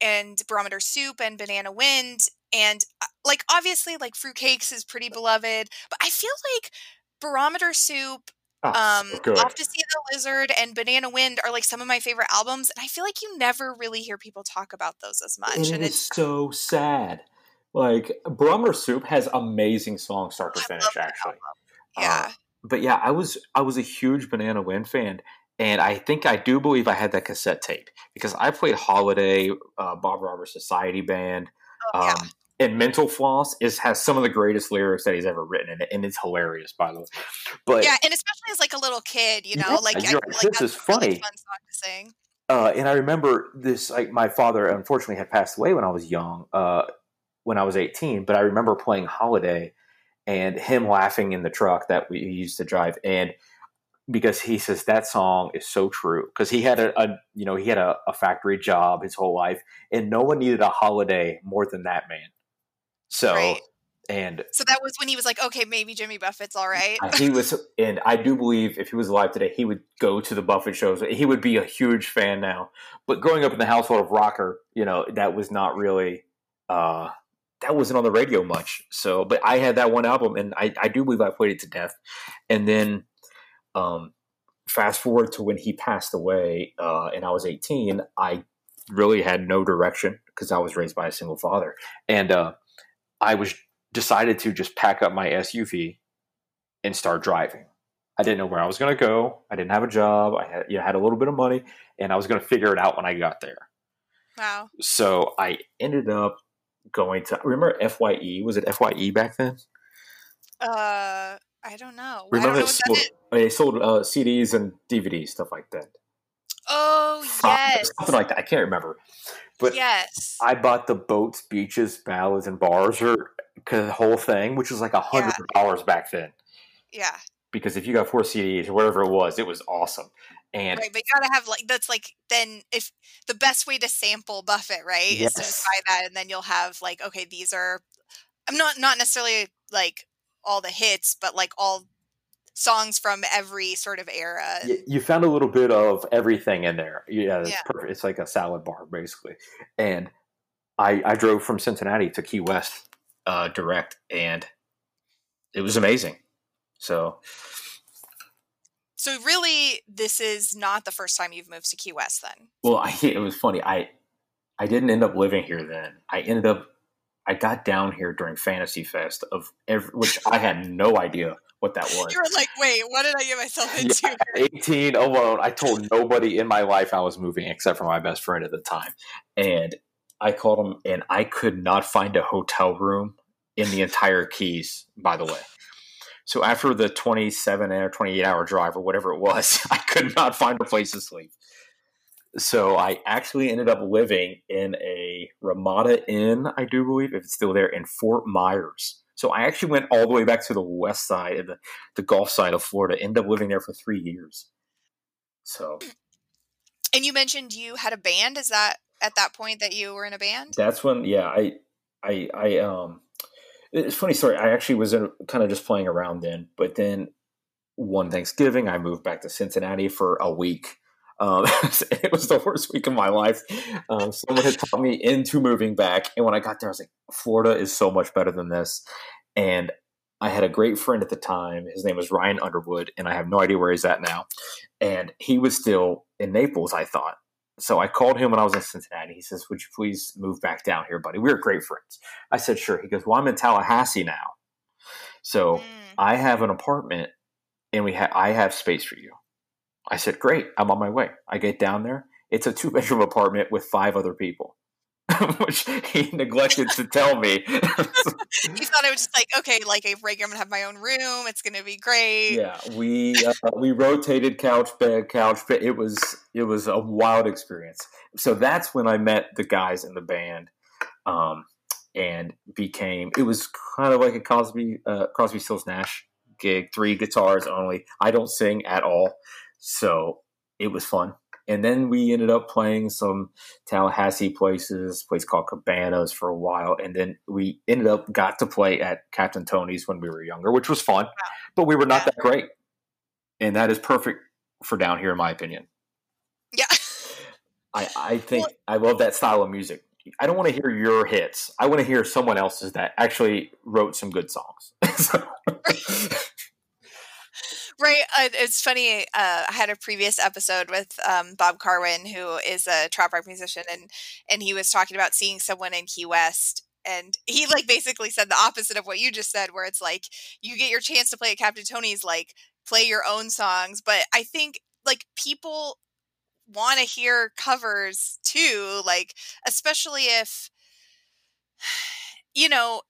and barometer soup and banana wind and uh, like obviously like fruitcakes is pretty beloved but i feel like barometer soup um good. off to see the lizard and banana wind are like some of my favorite albums and i feel like you never really hear people talk about those as much And and it is so sad. Like Barometer Soup has amazing songs start to I finish, actually. yeah Uh, but yeah, I was I was a huge Banana Wind fan, and I think I do believe I had that cassette tape because I played Holiday, uh, Bob Roberts Society Band, oh, yeah um, and Mental Floss is has some of the greatest lyrics that he's ever written, and, and it's hilarious, by the way. But yeah and especially as like a little kid you know Yeah, like I feel like This is a really funny. fun song to sing uh, and I remember this. Like my father, unfortunately, had passed away when I was young, uh, when I was eighteen. But I remember playing Holiday, and him laughing in the truck that we used to drive, and because he says that song is so true because he had a, a you know he had a, a factory job his whole life, and no one needed a holiday more than that man. So Right. and So that was when he was like, okay, maybe Jimmy Buffett's all right. Uh, he was, and I do believe if he was alive today, he would go to the Buffett shows. He would be a huge fan now. But growing up in the household of rocker, you know, that was not really, uh, that wasn't on the radio much. So, but I had that one album, and I, I do believe I played it to death. And then, um, fast forward to when he passed away, uh, and I was eighteen. I really had no direction because I was raised by a single father, and uh, I was decided to just pack up my SUV and start driving. I didn't know where I was going to go. I didn't have a job. I had, you know, had a little bit of money, and I was going to figure it out when I got there. Wow. So I ended up going to remember FYE was it FYE back then? Uh, I don't know. I Remember don't know they sold, they sold uh, CDs and DVDs stuff like that. Oh yes, something like that. I can't remember. but yes. I bought the boats, beaches, ballads, and bars, or the whole thing, which was like a hundred dollars back then. yeah. Because if you got four CDs or whatever it was, it was awesome. And Right, but you gotta have like that's like then if the best way to sample Buffett, right, is to Yes. buy that, and then you'll have like okay, these are I'm not not necessarily like all the hits, but like all songs from every sort of era. you found a little bit of everything in there. Yeah, it's Yeah. perfect. It's like a salad bar basically. And I I drove from Cincinnati to Key West Uh, direct and it was amazing. So So really, this is not the first time you've moved to Key West, then. well, I, it was funny. I I didn't end up living here then. I ended up I got down here during Fantasy Fest of every, which I had no idea what that was. You were like, "Wait, what did I get myself into?" Yeah, 18 alone. I told nobody in my life I was moving except for my best friend at the time. and I called him, and I could not find a hotel room in the entire Keys. By the way, so after the twenty-seven or twenty-eight hour drive or whatever it was, I could not find a place to sleep. So I actually ended up living in a Ramada Inn, I do believe, if it's still there, in Fort Myers. So I actually went all the way back to the west side, the, the Gulf side of Florida, ended up living there for three years. So, And you mentioned you had a band. Is that at that point that you were in a band? that's when yeah i i i um it's funny story i actually was in, kind of just playing around then but then one thanksgiving i moved back to cincinnati for a week um, it was the worst week of my life um, someone had talked me into moving back and when i got there i was like florida is so much better than this and i had a great friend at the time his name was ryan underwood and i have no idea where he's at now and he was still in naples i thought so I called him when I was in Cincinnati. He says, "Would you please move back down here, buddy? We were great friends." I said, "Sure." He goes, "Well, I'm in Tallahassee now, so Mm. I have an apartment, and we ha- I have space for you." I said, "Great, I'm on my way." I get down there. It's a two bedroom apartment with five other people, which he neglected to tell me. You thought I was just like, okay, like a regular, I'm gonna have my own room. It's gonna be great. yeah, we uh, we rotated couch bed, couch bed. It was it was a wild experience. So that's when I met the guys in the band, um, and became. It was kind of like a Cosby uh, Crosby, Stills Nash gig, three guitars only. I don't sing at all, so it was fun. And then we ended up playing some Tallahassee places, a place called Cabanas for a while, and then we ended up got to play at Captain Tony's when we were younger, which was fun, but we were not that great, and that is perfect for down here, in my opinion. Yeah. I, I think I love that style of music. I don't want to hear your hits. I want to hear someone else's that actually wrote some good songs. So- Right. Uh, it's funny. Uh, I had a previous episode with um, Bob Carwin, who is a trop rock musician, and and he was talking about seeing someone in Key West, and he like basically said the opposite of what you just said, where it's like you get your chance to play at Captain Tony's, like play your own songs, but I think like people want to hear covers too, like especially if you know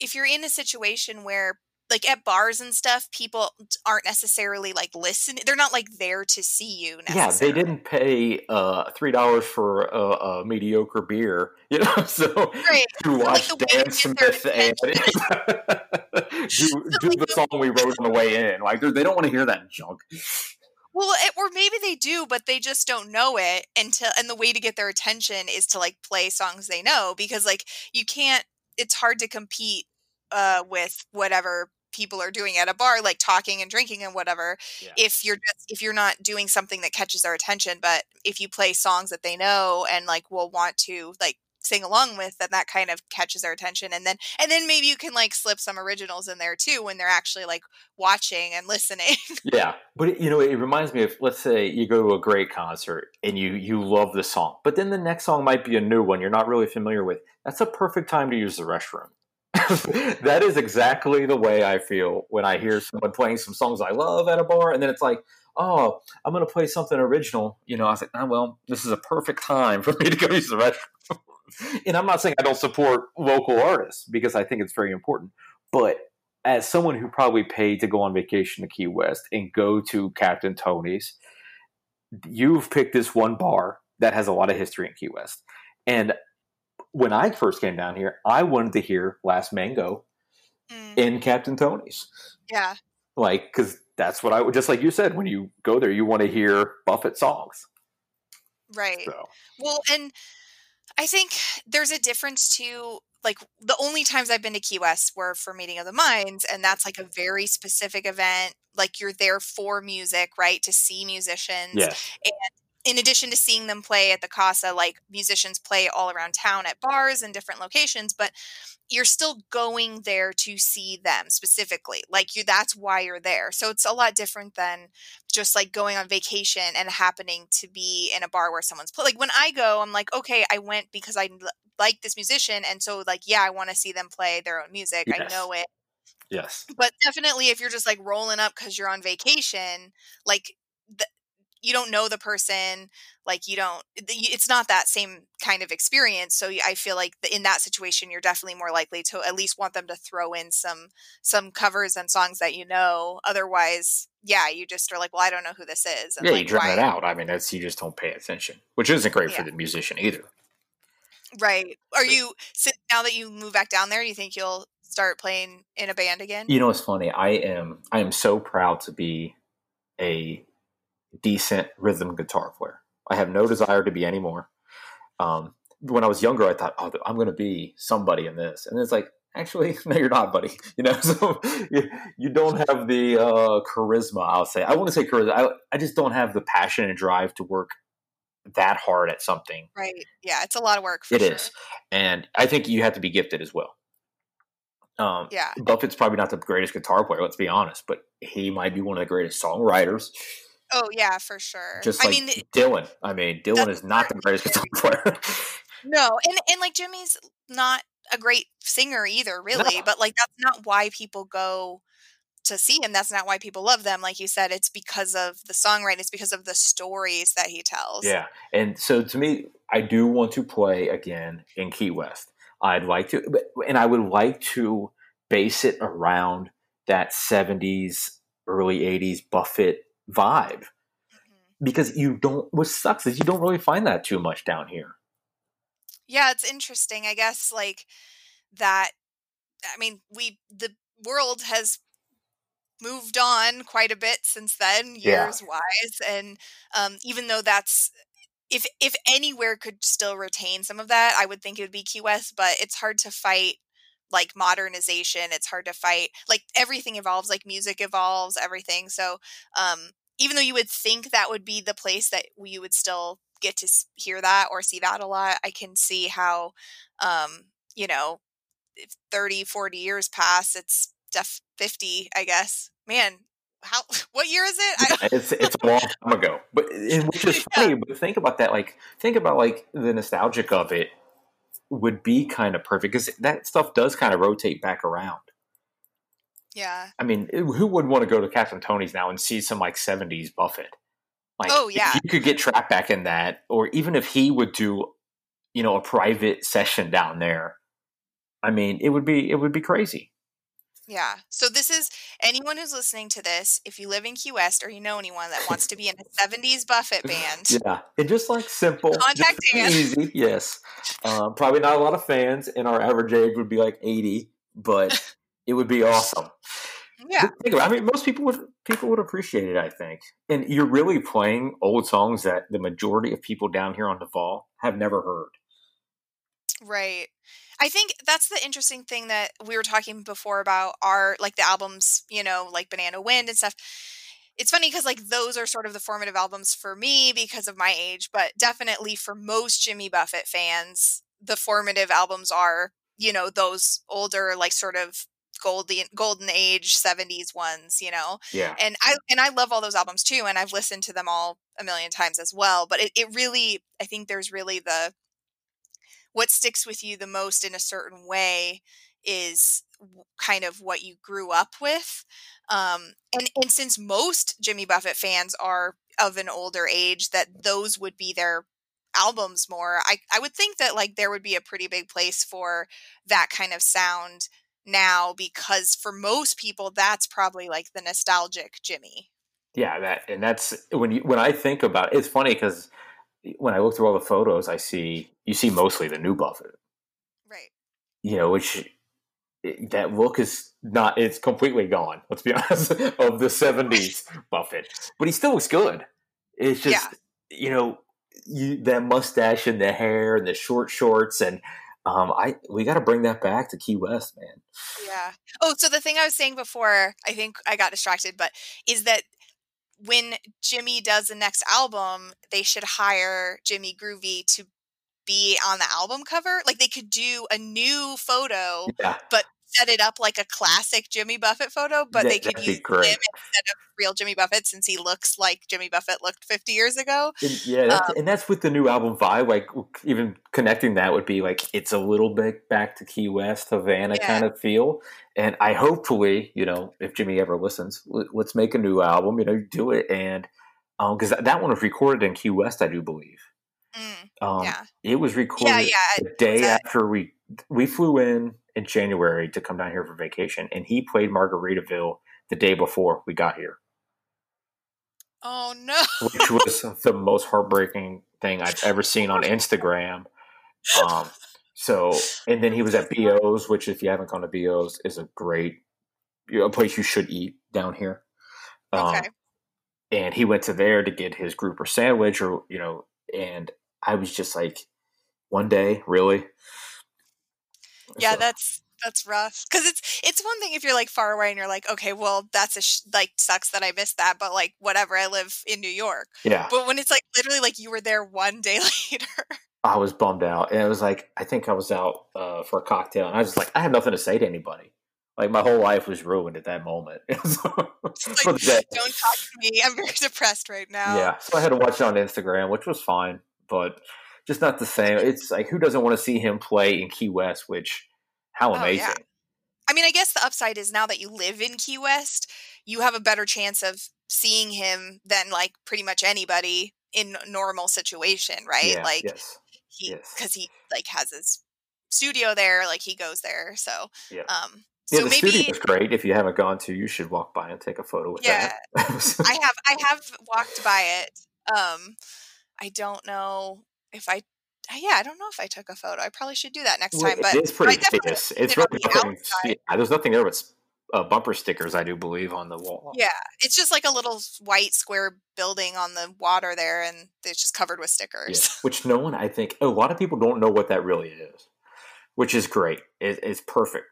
if you're in a situation where like at bars and stuff people aren't necessarily like listening they're not like there to see you necessarily yeah, they didn't pay uh, three dollars for a, a mediocre beer, you know. So Right. to like, watch way Dan Smith and do, do like, the the- song we wrote on the way in, like they don't want to hear that junk. well it, or maybe they do but they just don't know it until and the way to get their attention is to like play songs they know because like you can't it's hard to compete uh with whatever people are doing at a bar like talking and drinking and whatever Yeah. if you're just if you're not doing something that catches their attention but if you play songs that they know and like will want to like sing along with then that kind of catches their attention and then and then maybe you can like slip some originals in there too when they're actually like watching and listening Yeah, but it, you know, it reminds me of let's say you go to a great concert and you you love the song, but then the next song might be a new one you're not really familiar with. That's a perfect time to use the restroom. that is exactly the way I feel when I hear someone playing some songs I love at a bar, and then it's like, oh, I'm going to play something original. You know, I was like, oh, ah, well, this is a perfect time for me to go use the restroom. and I'm not saying I don't support local artists because I think it's very important, but as someone who probably paid to go on vacation to Key West and go to Captain Tony's, you've picked this one bar that has a lot of history in Key West. And when I first came down here, I wanted to hear Last Mango Mm, in Captain Tony's. yeah Like, because that's what I would, just like you said, when you go there, you want to hear Buffett songs. right So, Well, and I think there's a difference too. Like the only times I've been to Key West were for Meeting of the Minds, and that's like a very specific event. Like you're there for music, right? To see musicians. yes. In addition to seeing them play at the Casa, like musicians play all around town at bars and different locations, but you're still going there to see them specifically. Like you that's why you're there. So it's a lot different than just like going on vacation and happening to be in a bar where someone's play. Like when I go, I'm like, okay, I went because I l- like this musician, and so like, yeah, I want to see them play their own music. I know it, Yes. but definitely if you're just like rolling up because you're on vacation, like you don't know the person, like you don't. It's not that same kind of experience. So I feel like in that situation, you're definitely more likely to at least want them to throw in some some covers and songs that you know. Otherwise, yeah, you just are like, well, I don't know who this is. And Yeah, like, you drown it out. I mean, that's, you just don't pay attention, which isn't great for the musician either. Right. Are you since now that you move back down there, do you think you'll start playing in a band again? You know, it's funny. I am I am so proud to be a decent rhythm guitar player. I have no desire to be any more. Um, when I was younger, I thought, oh, I'm going to be somebody in this, and it's like, actually, no, you're not, buddy. You know, so you, you don't have the uh, charisma. I'll say. I want to say charisma. I, I just don't have the passion and drive to work that hard at something. Right. Yeah, it's a lot of work. It sure. is, and I think you have to be gifted as well. Um, yeah, Buffett's probably not the greatest guitar player. Let's be honest, but he might be one of the greatest songwriters. Oh yeah, for sure. Just like I mean, Dylan. I mean, Dylan is not the greatest guitar player. no, and and like Jimmy's not a great singer either, really. No. But like that's not why people go to see him. That's not why people love them. Like you said, it's because of the songwriting. It's because of the stories that he tells. Yeah, and so to me, I do want to play again in Key West. I'd like to, and I would like to base it around that '70s, early '80s Buffett vibe mm-hmm. because you don't what sucks is you don't really find that too much down here yeah it's interesting i guess like that i mean we the world has moved on quite a bit since then years yeah. wise and um, even though that's if if anywhere could still retain some of that i would think it would be key west but it's hard to fight like modernization it's hard to fight like everything evolves like music evolves everything so um even though you would think that would be the place that you would still get to hear that or see that a lot i can see how um you know 30 40 years pass it's def 50 i guess man how what year is it it's it's a long time ago but which is funny yeah. but think about that like think about like the nostalgic of it would be kind of perfect because that stuff does kind of rotate back around. Yeah. I mean, eh, who would want to go to Captain Tony's now and see some like 70s Buffett? Like, oh, yeah. You could get trapped back in that, or even if he would do, you know, a private session down there, I mean, it would be, it would be crazy. Yeah. So this is anyone who's listening to this, if you live in Key West or you know anyone that wants to be in a 70s Buffett band. yeah. And just like simple. Contact Dan. Easy. Yes. Um, probably not a lot of fans and our average age would be like 80, but it would be awesome. Yeah. I mean, most people would people would appreciate it, I think. And you're really playing old songs that the majority of people down here on Duval have never heard. Right. I think that's the interesting thing that we were talking before about our like the albums, you know, like Banana Wind and stuff. It's funny because like those are sort of the formative albums for me because of my age, but definitely for most Jimmy Buffett fans, the formative albums are, you know, those older like sort of golden golden age 70s ones, you know. Yeah. And I and I love all those albums too and I've listened to them all a million times as well, but it, it really I think there's really the what sticks with you the most in a certain way is kind of what you grew up with. Um, and, and since most Jimmy Buffett fans are of an older age, that those would be their albums more, I, I would think that like there would be a pretty big place for that kind of sound now because for most people that's probably like the nostalgic Jimmy. Yeah, that and that's when you when I think about it, it's funny because when I look through all the photos, I see you see mostly the new Buffett, right? You know, which that look is not it's completely gone. Let's be honest of the '70s Buffett, but he still looks good. It's just yeah. you know you that mustache and the hair and the short shorts and um, I we got to bring that back to Key West, man. Yeah. Oh, so the thing I was saying before, I think I got distracted, but is that when Jimmy does the next album, they should hire Jimmy Groovy to be on the album cover. Like they could do a new photo, yeah. but set it up like a classic Jimmy Buffett photo, but that, they could use him instead of real Jimmy Buffett since he looks like Jimmy Buffett looked 50 years ago. And, yeah, that's, um, and that's with the new album vibe. Like even connecting that would be like it's a little bit back to Key West, Havana yeah. kind of feel. And I hopefully, you know, if Jimmy ever listens, let's make a new album. You know, do it and because um, that one was recorded in Key West, I do believe. Mm, um, yeah. It was recorded yeah, yeah. the day that- after we we flew in in January to come down here for vacation, and he played Margaritaville the day before we got here. Oh no! which was the most heartbreaking thing I've ever seen on Instagram. Um, so, and then he was at Bo's, which, if you haven't gone to Bo's, is a great, a place you should eat down here. Um, okay. and he went to there to get his grouper sandwich, or you know, and I was just like, one day, really. Yeah, So- that's that's rough because it's it's one thing if you're like far away and you're like, okay, well, that's a sh- like sucks that I missed that, but like whatever, I live in New York. yeah. But when it's like literally like you were there one day later, I was bummed out, and it was like I think I was out uh, for a cocktail, and I was just like, I have nothing to say to anybody. Like my whole life was ruined at that moment. The don't talk to me. I'm very depressed right now. Yeah, so I had to watch it on Instagram, which was fine, but just not the same. It's like who doesn't want to see him play in Key West? Which how Oh, yeah. amazing! I mean, I guess the upside is now that you live in Key West, you have a better chance of seeing him than like pretty much anybody in normal situation, right? Yeah, like yes, he yes. because he like has his studio there, like he goes there. So Yeah. um yeah. so the maybe is great. If you haven't gone to, you should walk by and take a photo with Yeah. that. I have I have walked by it. Um I don't know if I uh, yeah, I don't know if I took a photo. I probably should do that next time. But it is pretty famous. It's really the nothing. outside. Yeah, there's nothing there but uh, bumper stickers, I do believe, on the wall. Yeah, it's just like a little white square building on the water there, and it's just covered with Yeah, stickers. which no one, I think, a lot of people don't know what that really is, which is great. It, it's perfect.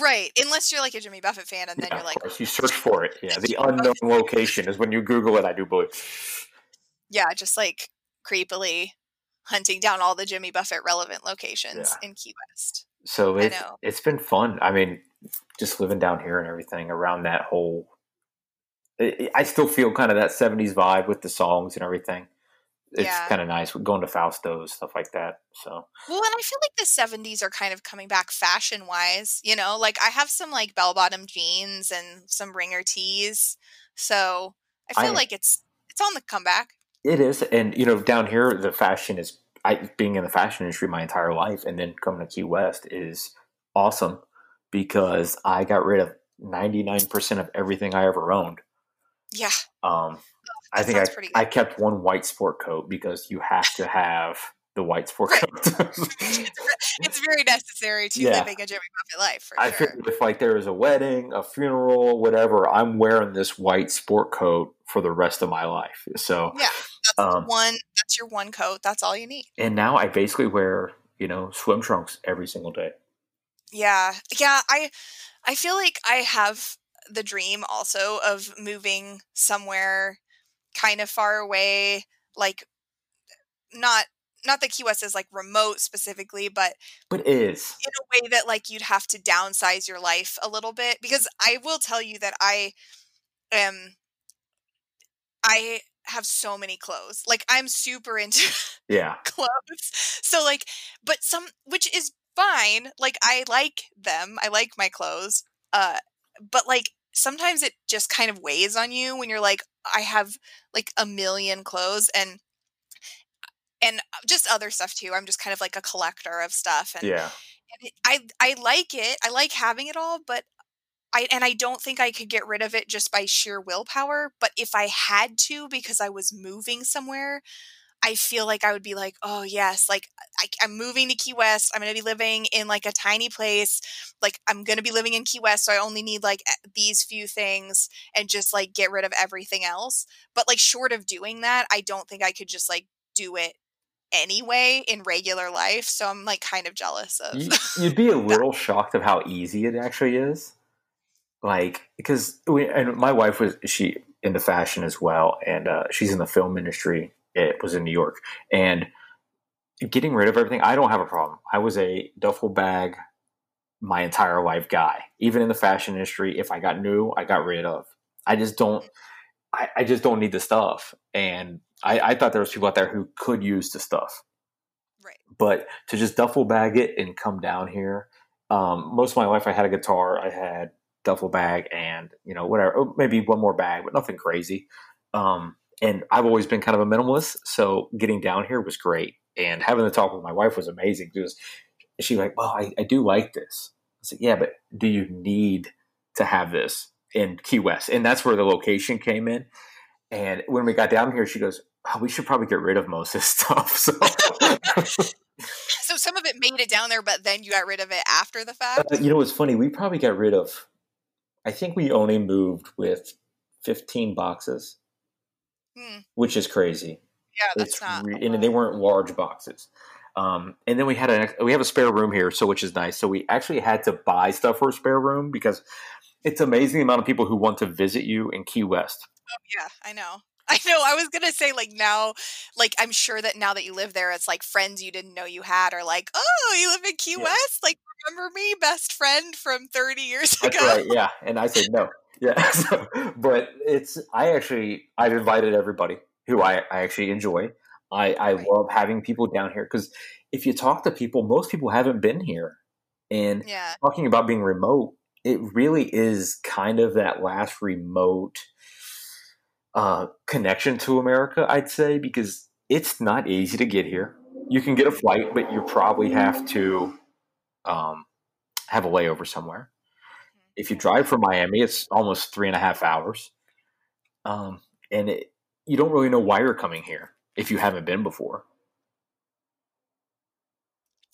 right, unless you're like a Jimmy Buffett fan, and then Yeah, you're like, you search for it. Yeah, the unknown location is when you Google it. I do believe. Yeah, just like creepily hunting down all the Jimmy Buffett relevant locations in Key West. So I it's it's been fun. I mean, just living down here and everything around that whole. I I still feel kind of that '70s vibe with the songs and everything. It's Yeah. kind of nice going to Fausto's stuff like that. So Well, and I feel like the 70s are kind of coming back fashion wise, you know? Like I have some like bell bottom jeans and some ringer tees. So I feel I- like it's it's on the comeback. It is, and you know, down here the fashion is. I being in the fashion industry my entire life, and then coming to Key West is awesome because I got rid of ninety nine percent of everything I ever owned. Yeah. Um, I think I, sounds pretty good. I kept one white sport coat because you have to have the white sport Right. coat. it's very necessary to Yeah. living a Jimmy Buffett life for I sure. figured if like there is a wedding, a funeral, whatever, I'm wearing this white sport coat for the rest of my life. So, Yeah. That's Um, one that's your one coat. That's all you need. and now I basically wear you know swim trunks every single day. Yeah. Yeah, I I feel like I have the dream also of moving somewhere kind of far away, like not not that Key West is like remote specifically, but But is in a way that like you'd have to downsize your life a little bit because I will tell you that I am I have so many clothes. Like I'm super into yeah. clothes. So like but some which is fine. Like I like them. I like my clothes. Uh but like sometimes it just kind of weighs on you when you're like I have like a million clothes and and uh, just other stuff too. I'm just kind of like a collector of stuff and Yeah. and it, I I like it. I like having it all, but I and I don't think I could get rid of it just by sheer willpower. But if I had to, because I was moving somewhere, I feel like I would be like, oh yes, like I, I'm moving to Key West. I'm going to be living in like a tiny place. Like I'm going to be living in Key West, so I only need like e- these few things and just like get rid of everything else. But like short of doing that, I don't think I could just like do it anyway in regular life. So I'm like kind of jealous of. You, you'd be a little shocked of how easy it actually is. Like, because we, and my wife was she into fashion as well, and uh, she's in the film industry. It was in New York, and getting rid of everything, I don't have a problem. I was a duffel bag my entire life guy, even in the fashion industry. If I got new, I got rid of. I just don't. I, I just don't need the stuff, and I, I thought there was people out there who could use the stuff. Right. but to just duffel bag it and come down here um, most of my life i had a guitar i had duffel bag and you know whatever oh, maybe one more bag but nothing crazy. Um, and i've always been kind of a minimalist so getting down here was great. And having the talk with my wife was amazing. Because she's like well I, I do like this. I said yeah but do you need to have this in key west and that's where the location came in and when we got down here she goes oh, we should probably get rid of most of this stuff so So some of it made it down there, but then you got rid of it after the fact. Uh, you know it's funny? We probably got rid of. I think we only moved with fifteen boxes, Hmm. which is crazy. Yeah, that's It's not. re- and they weren't large boxes. Um, and then we had a we have a spare room here, so which is nice. So we actually had to buy stuff for a spare room because it's amazing the amount of people who want to visit you in Key West. Oh, yeah, I know. I know. I was gonna say like now, like I'm sure that now that you live there, it's like friends you didn't know you had are like, oh, you live in Key Yeah. West. Like, remember me, best friend from 30 years That's ago? right, yeah. And I said no, yeah. So, but it's I actually I've invited everybody who I, I actually enjoy. I, I Right. love having people down here because if you talk to people, most people haven't been here, and Yeah, talking about being remote, it really is kind of that last remote uh, connection to America, I'd say, because it's not easy to get here. You can get a flight, but you probably have to um, have a layover somewhere. If you drive from Miami, it's almost three and a half hours, um, and it, you don't really know why you're coming here if you haven't been before.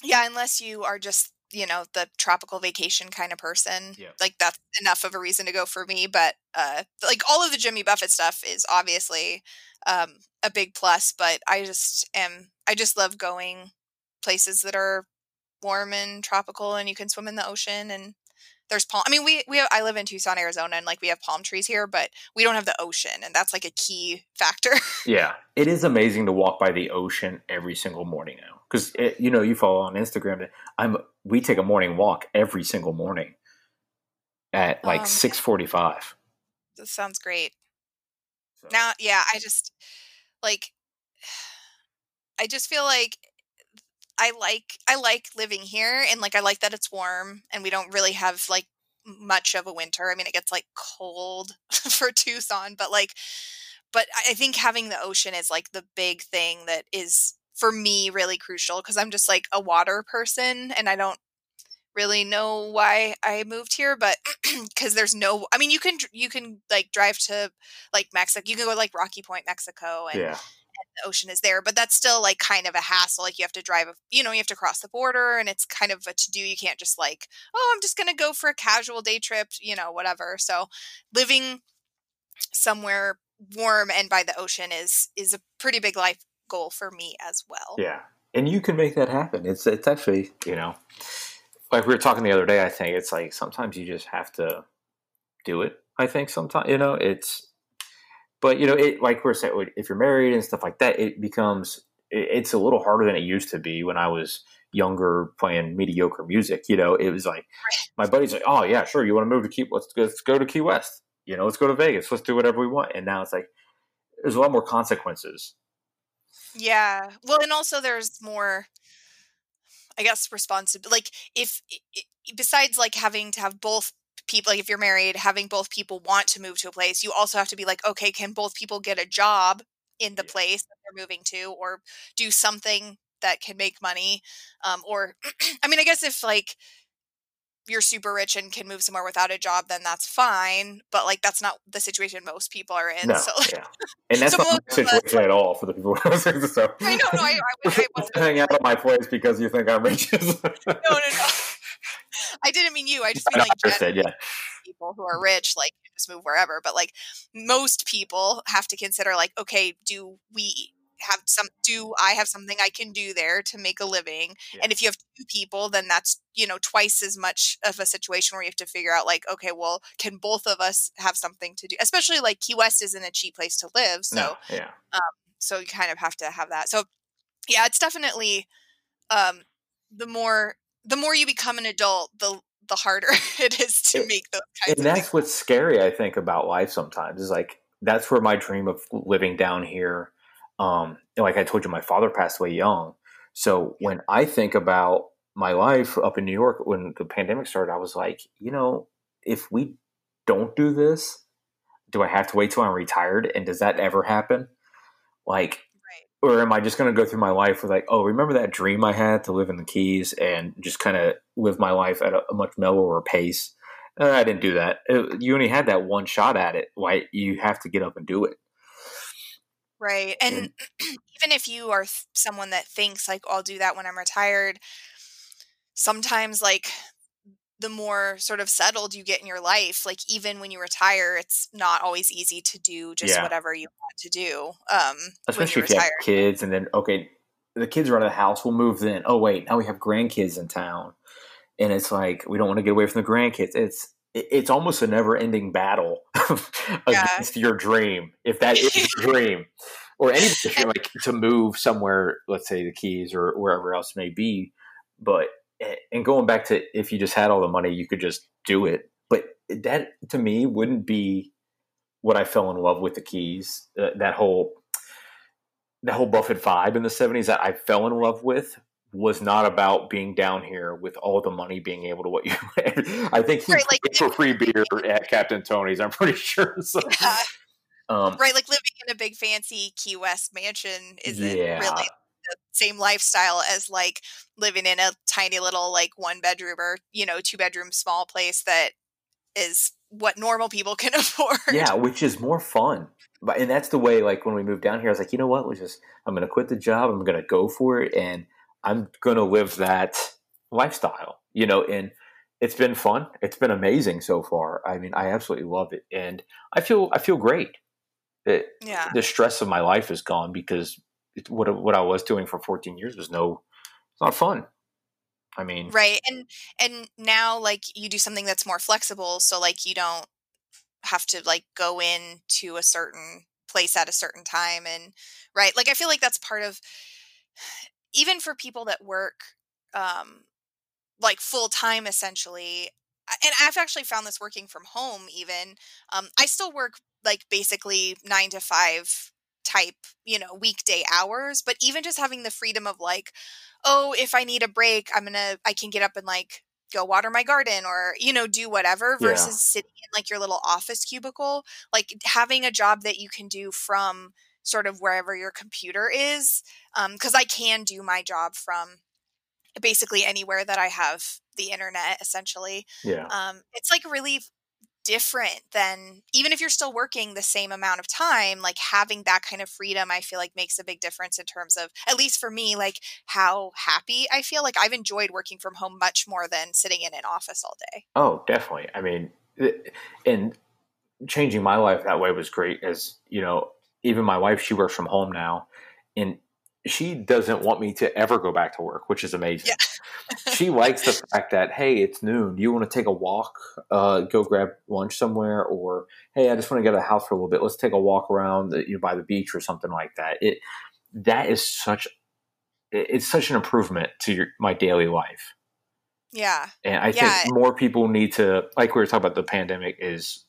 yeah. Unless you are just you know the tropical vacation kind of person, Yeah. like that's enough of a reason to go for me. But uh, like all of the Jimmy Buffett stuff is obviously um, a big plus. But I just am. I just love going places that are warm and tropical, and you can swim in the ocean and there's palm. I mean, we we have, I live in Tucson, Arizona, and like we have palm trees here, but we don't have the ocean, and that's like a key factor. Yeah, it is amazing to walk by the ocean every single morning now because you know you follow on Instagram. that I'm we take a morning walk every single morning at like Um, six forty five. that sounds great. Now, yeah, I just like I just feel like I like I like living here and like I like that it's warm and we don't really have like much of a winter. I mean, it gets like cold for Tucson, but like but I think having the ocean is like the big thing that is for me really crucial because I'm just like a water person and I don't really know why I moved here, but because there's no, I mean, you can you can like drive to like Mexico, you can go to, like Rocky Point, Mexico, and Yeah, the ocean is there, but that's still like kind of a hassle. Like you have to drive, you know, you have to cross the border, and it's kind of a to do. You can't just like, oh, I'm just gonna go for a casual day trip, you know, whatever. So living somewhere warm and by the ocean is is a pretty big life goal for me as well. yeah, and you can make that happen. It's it's actually you know like we were talking the other day. I think it's like sometimes you just have to do it. I think sometimes you know it's, but you know it like we're saying if you're married and stuff like that, it becomes it- it's a little harder than it used to be when I was younger playing mediocre music. You know, it was like my buddy's like, "Oh yeah, sure, you want to move to Key? Let's let's go to Key West. You know, let's go to Vegas. Let's do whatever we want." And now it's like there's a lot more consequences. Yeah. Well, and also there's more, I guess, responsibility. Like if besides like having to have both people, like if you're married, having both people want to move to a place, you also have to be like, okay, can both people get a job in the Yeah. place that they're moving to, or do something that can make money, um, or I mean, I guess if like you're super rich and can move somewhere without a job, then that's fine. But like that's not the situation most people are in. No, So like, yeah, and that's So not my us, situation at all for the people. who are listening, so I know, no, I, I, I wasn't. hang out at my place because you think I'm rich. no, no, no. I didn't mean you. I just mean I like generally yeah, people who are rich, like just move wherever. But like most people have to consider, like, okay, do we have some? Do I have something I can do there to make a living? Yeah. And if you have two people, then that's you know twice as much of a situation where you have to figure out, like, okay, well, can both of us have something to do? Especially like Key West isn't a cheap place to live, so no, yeah, so you kind of have to have that. So yeah, it's definitely um the more the more you become an adult, the the harder it is to It- make those kinds and that's what's scary. I think about life sometimes is like that's where my dream of living down here. Um, and like I told you, my father passed away young, so when I think about my life up in New York when the pandemic started, I was like, you know, if we don't do this, do I have to wait till I'm retired? And does that ever happen? Like, Right. or am I just going to go through my life with like, oh, remember that dream I had to live in the Keys and just kind of live my life at a, a much mellower pace? Uh, I didn't do that. It- you only had that one shot at it. Why you have to get up and do it? Right. And even if you are someone that thinks like "Oh, I'll do that when I'm retired, sometimes like the more sort of settled you get in your life, like even when you retire, it's not always easy to do just Yeah. whatever you want to do. Um, especially when if you you have kids and then okay the kids are out of the house we'll move then. oh wait now we have grandkids in town and it's like we don't want to get away from the grandkids it's it- it's almost a never ending battle against your dream if that is your dream. Or any dream like to move somewhere let's say the keys or wherever else may be but eh, and going back to if you just had all the money you could just do it. But that to me wouldn't be what I fell in love with the keys. Uh, that whole that whole Buffett vibe in the seventies that I fell in love with was not about being down here with all the money being able to what you. I think he Right, like- for free beer at Captain Tony's. I'm pretty sure. So, Yeah, um, right, like living in a big fancy Key West mansion isn't Yeah. really the same lifestyle as like living in a tiny little like one bedroom or you know two bedroom small place that is what normal people can afford. yeah, which is more fun. But and that's the way. Like when we moved down here, I was like, you know what? Let's just. I'm going to quit the job. I'm going to go for it, and I'm going to live that lifestyle. You know, and it's been fun. It's been amazing so far. I mean, I absolutely love it, and I feel I feel great. It, yeah. the stress of my life is gone because it, what what I was doing for 14 years was no, it's not fun. I mean, right and and now like you do something that's more flexible so like you don't have to like go in to a certain place at a certain time and right like i feel like that's part of even for people that work um like full time essentially and i've actually found this working from home even um i still work like basically 9 to 5 type you know weekday hours but even just having the freedom of like oh if i need a break i'm gonna i can get up and like go water my garden or you know do whatever Yeah. versus sitting in like your little office cubicle like having a job that you can do from sort of wherever your computer is because i can do my job from basically anywhere that i have the internet essentially yeah, um, it's like really different than even if you're still working the same amount of time like having that kind of freedom i feel like makes a big difference in terms of at least for me like how happy i feel like i've enjoyed working from home much more than sitting in an office all day oh, definitely. I mean, and changing my life that way was great. As you know, even my wife, she works from home now, and she doesn't want me to ever go back to work, which is amazing. she likes the fact that hey, it's noon. Do you want to take a walk? Uh, go grab lunch somewhere, or hey, I just want to get out of the house for a little bit. Let's take a walk around you know, by the beach or something like that. It that is such it's such an improvement to your, my daily life. yeah And I Yeah. think more people need to, like we were talking about the pandemic, is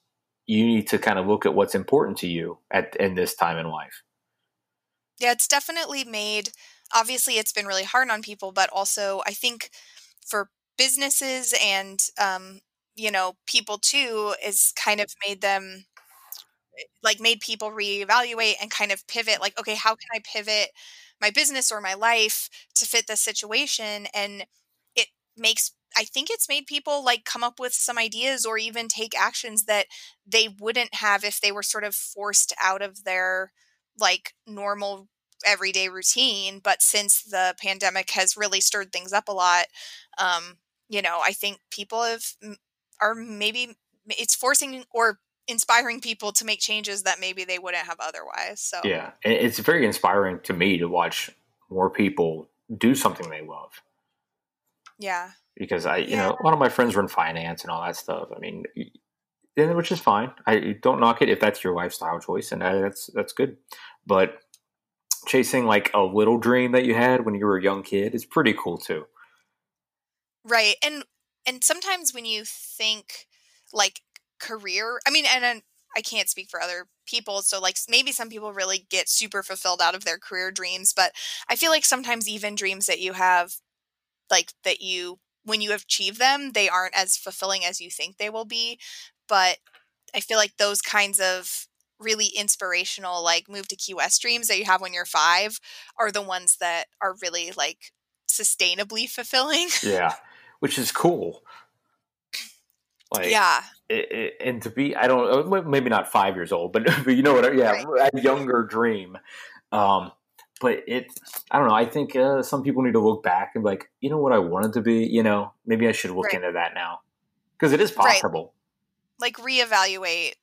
you need to kind of look at what's important to you at in this time in life. yeah it's definitely made obviously it's been really hard on people but also i think for businesses and um, you know people too is kind of made them like made people reevaluate and kind of pivot like okay how can i pivot my business or my life to fit this situation and it makes i think it's made people like come up with some ideas or even take actions that they wouldn't have if they were sort of forced out of their like normal everyday routine but since the pandemic has really stirred things up a lot um you know i think people have are maybe it's forcing or inspiring people to make changes that maybe they wouldn't have otherwise so Yeah, it's very inspiring to me to watch more people do something they love. yeah Because I, you Yeah. know, a lot of my friends run finance and all that stuff. I mean, and which is fine. I don't knock it if that's your lifestyle choice, and uh, that's that's good. But chasing like a little dream that you had when you were a young kid is pretty cool too. right and and sometimes when you think like career i mean and, and i can't speak for other people so like maybe some people really get super fulfilled out of their career dreams but i feel like sometimes even dreams that you have like that you when you achieve them they aren't as fulfilling as you think they will be but i feel like those kinds of really inspirational like move to key west dreams that you have when you're five are the ones that are really like sustainably fulfilling. Yeah, which is cool. Like, yeah. it, it, and to be i don't uh, maybe not five years old but, but you know what yeah a younger dream um but it i don't know i think uh, some people need to look back and be like you know what i wanted to be you know maybe i should look Right. into that now because it is possible. Right. Like reevaluate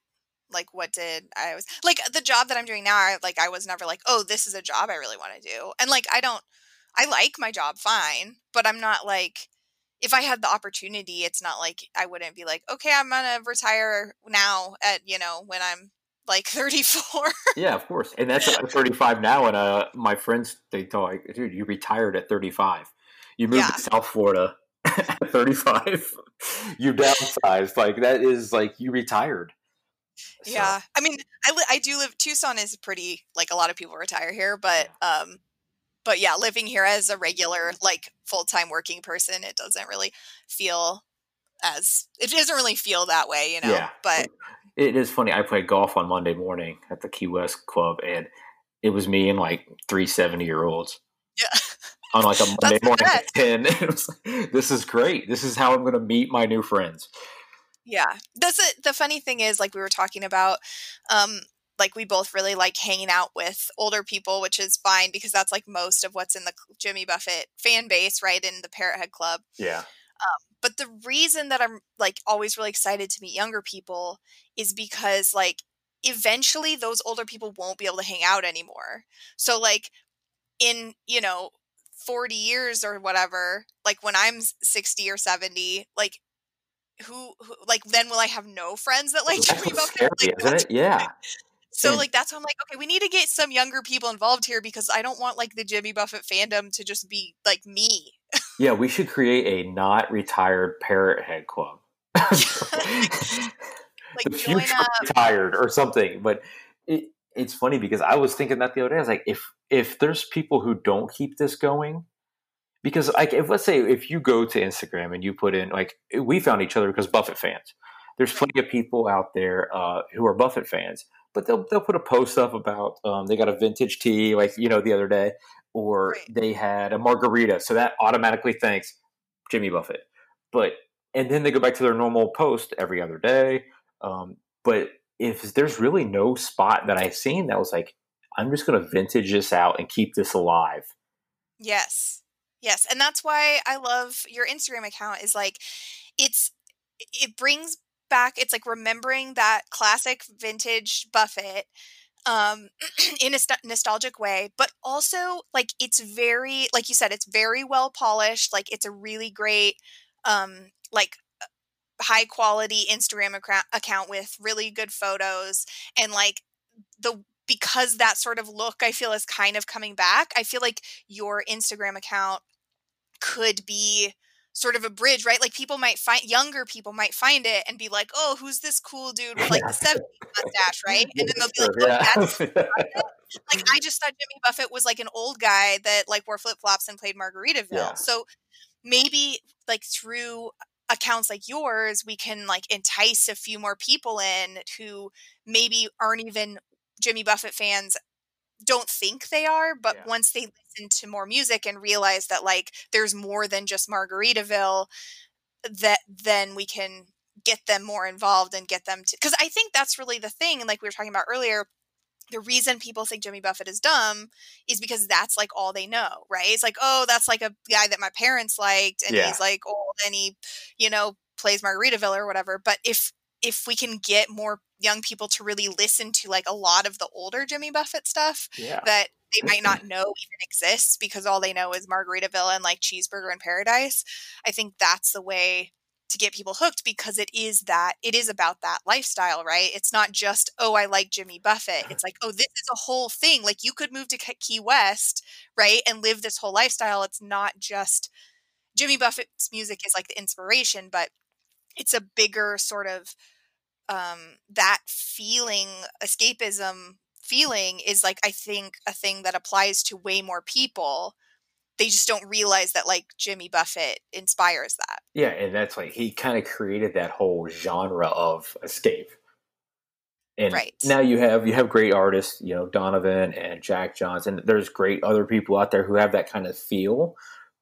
like what did I was like the job that I'm doing now I like I was never like oh this is a job I really want to do and like I don't I like my job fine but I'm not like if I had the opportunity it's not like I wouldn't be like okay I'm going to retire now at you know when I'm like 34 yeah of course and that's I'm 35 now and uh my friends they thought dude you retired at 35 you moved yeah. to South Florida at 35 you downsized like that is like you retired so. Yeah, I mean, I li- I do live. Tucson is pretty like a lot of people retire here, but um, but yeah, living here as a regular like full time working person, it doesn't really feel as it doesn't really feel that way, you know. Yeah. But it is funny. I played golf on Monday morning at the Key West Club, and it was me and like three 70 year olds. Yeah. On like a Monday morning at 10. Like, this is great. This is how I'm going to meet my new friends. Yeah. That's it. The funny thing is, like we were talking about, um, like we both really like hanging out with older people, which is fine because that's like most of what's in the Jimmy Buffett fan base, right? In the Parrothead Club. Yeah. Um, but the reason that I'm like always really excited to meet younger people is because like eventually those older people won't be able to hang out anymore. So like in, you know, 40 years or whatever, like when I'm 60 or 70, like who, who, like then will I have no friends that like Jimmy Buffett? Scary, like, isn't it? Yeah. So like that's why I'm like, okay, we need to get some younger people involved here because I don't want like the Jimmy Buffett fandom to just be like me. yeah, we should create a not retired parrot head club. like the future retired or something. But it, it's funny because I was thinking that the other day. I was like, if if there's people who don't keep this going, because like if let's say if you go to Instagram and you put in like we found each other because Buffett fans. There's plenty of people out there uh, who are Buffett fans, but they'll they'll put a post up about um, they got a vintage tea like you know the other day, or right. they had a margarita, so that automatically thanks Jimmy Buffett. But and then they go back to their normal post every other day. Um, but if there's really no spot that I've seen that was like, I'm just going to vintage this out and keep this alive. Yes. Yes, and that's why I love your Instagram account is like it's it brings back it's like remembering that classic vintage Buffett um in a st- nostalgic way but also like it's very like you said it's very well polished like it's a really great um like high quality Instagram account with really good photos and like the because that sort of look I feel is kind of coming back. I feel like your Instagram account could be sort of a bridge, right? Like people might find younger people might find it and be like, "Oh, who's this cool dude with like the 70s mustache, right?" And then they'll be like, "Oh, that's like I just thought Jimmy Buffett was like an old guy that like wore flip-flops and played Margaritaville." Yeah. So maybe like through accounts like yours, we can like entice a few more people in who maybe aren't even Jimmy Buffett fans don't think they are, but yeah. once they listen to more music and realize that like there's more than just Margaritaville, that then we can get them more involved and get them to because I think that's really the thing. And like we were talking about earlier, the reason people think Jimmy Buffett is dumb is because that's like all they know, right? It's like, oh, that's like a guy that my parents liked and yeah. he's like old and he, you know, plays Margaritaville or whatever. But if if we can get more young people to really listen to like a lot of the older Jimmy Buffett stuff yeah. that they might not know even exists because all they know is Margaritaville and like Cheeseburger in Paradise. I think that's the way to get people hooked because it is that it is about that lifestyle, right? It's not just oh I like Jimmy Buffett. It's like oh this is a whole thing. Like you could move to Key West, right, and live this whole lifestyle. It's not just Jimmy Buffett's music is like the inspiration, but it's a bigger sort of um, that feeling, escapism feeling, is like I think a thing that applies to way more people. They just don't realize that like Jimmy Buffett inspires that. Yeah, and that's like he kind of created that whole genre of escape. And right. now you have you have great artists, you know, Donovan and Jack Johnson. There's great other people out there who have that kind of feel,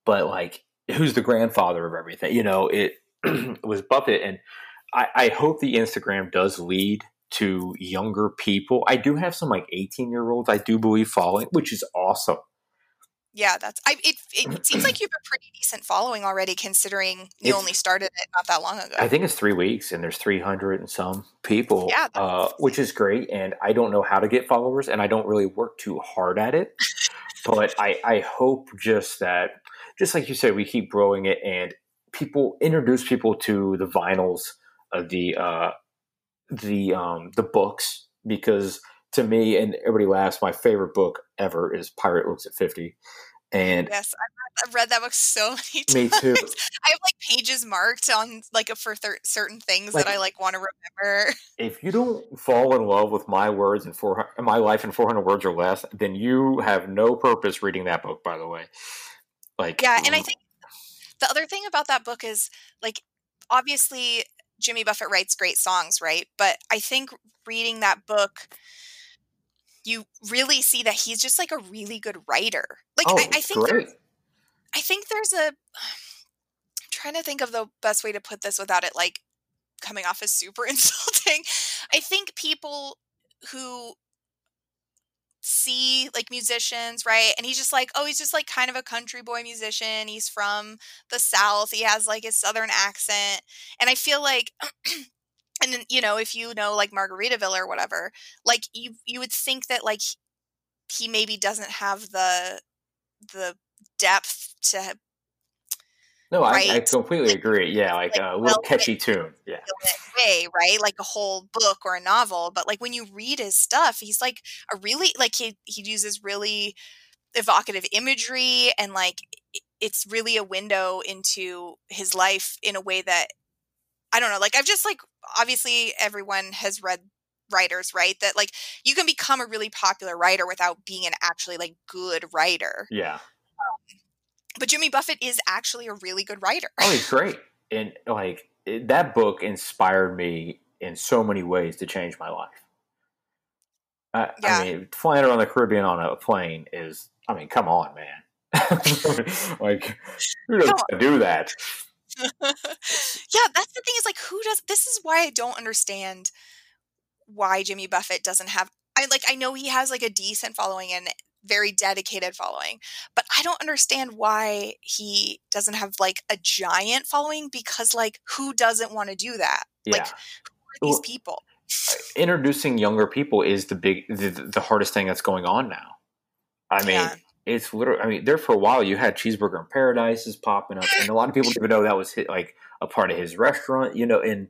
but like who's the grandfather of everything? You know, it was Buffett and I, I hope the Instagram does lead to younger people. I do have some like 18 year olds I do believe following, which is awesome. Yeah, that's I it it seems like you have a pretty decent following already considering you It's- only started it not that long ago. I think it's three weeks, and there's 300 and some people, Yeah, uh, which is great. And I don't know how to get followers, and I don't really work too hard at it. but I, I hope just that, just like you said, we keep growing it, and people introduce people to the vinyls, the uh, the um, the books, because to me, and everybody laughs, my favorite book ever is Pirate Looks at 50. And Yes, I've read, that book so many times. me too. I have like pages marked on like for thir- certain things Like- that I like want to remember. if you don't fall in love with my words and four my life in 400 words or less then you have no purpose reading that book by the way like Yeah, and I think the other thing about that book is like obviously Jimmy Buffett writes great songs, right? But I think reading that book you really see that he's just like a really good writer. Like oh I, I think there- I think there's a I'm trying to think of the best way to put this without it like coming off as super insulting. I think people who see like musicians, right? And he's just like, oh, he's just like kind of a country boy musician. He's from the South. He has like his Southern accent. And I feel like and then, you know, if you know like Margaritaville or whatever, like you you would think that like he maybe doesn't have the the depth to no I, I completely agree yeah like Like, a little well, catchy tune yeah way, right? Like a whole book or a novel. But like when you read his stuff, he's like a really like he he uses really evocative imagery and like it's really a window into his life in a way that I don't know. Like I've just like obviously everyone has read writers, right? That like you can become a really popular writer without being an actually like good writer. yeah But Jimmy Buffett is actually a really good writer. oh he's great and like that book inspired me in so many ways to change my life I, Yeah. I mean flying around the caribbean on a plane is i mean come on man like who doesn't do that yeah, that's the thing is like who does this is why I don't understand why Jimmy Buffett doesn't have I like I know he has like a decent following and very dedicated following, but I don't understand why he doesn't have like a giant following because like who doesn't want to do that? yeah Like who are these people? Uh, introducing younger people is the big the, the hardest thing that's going on now i mean Yeah. it's literally i mean there for a while you had cheeseburger in paradise is popping up and a lot of people didn't even know that was hit, like a part of his restaurant you know and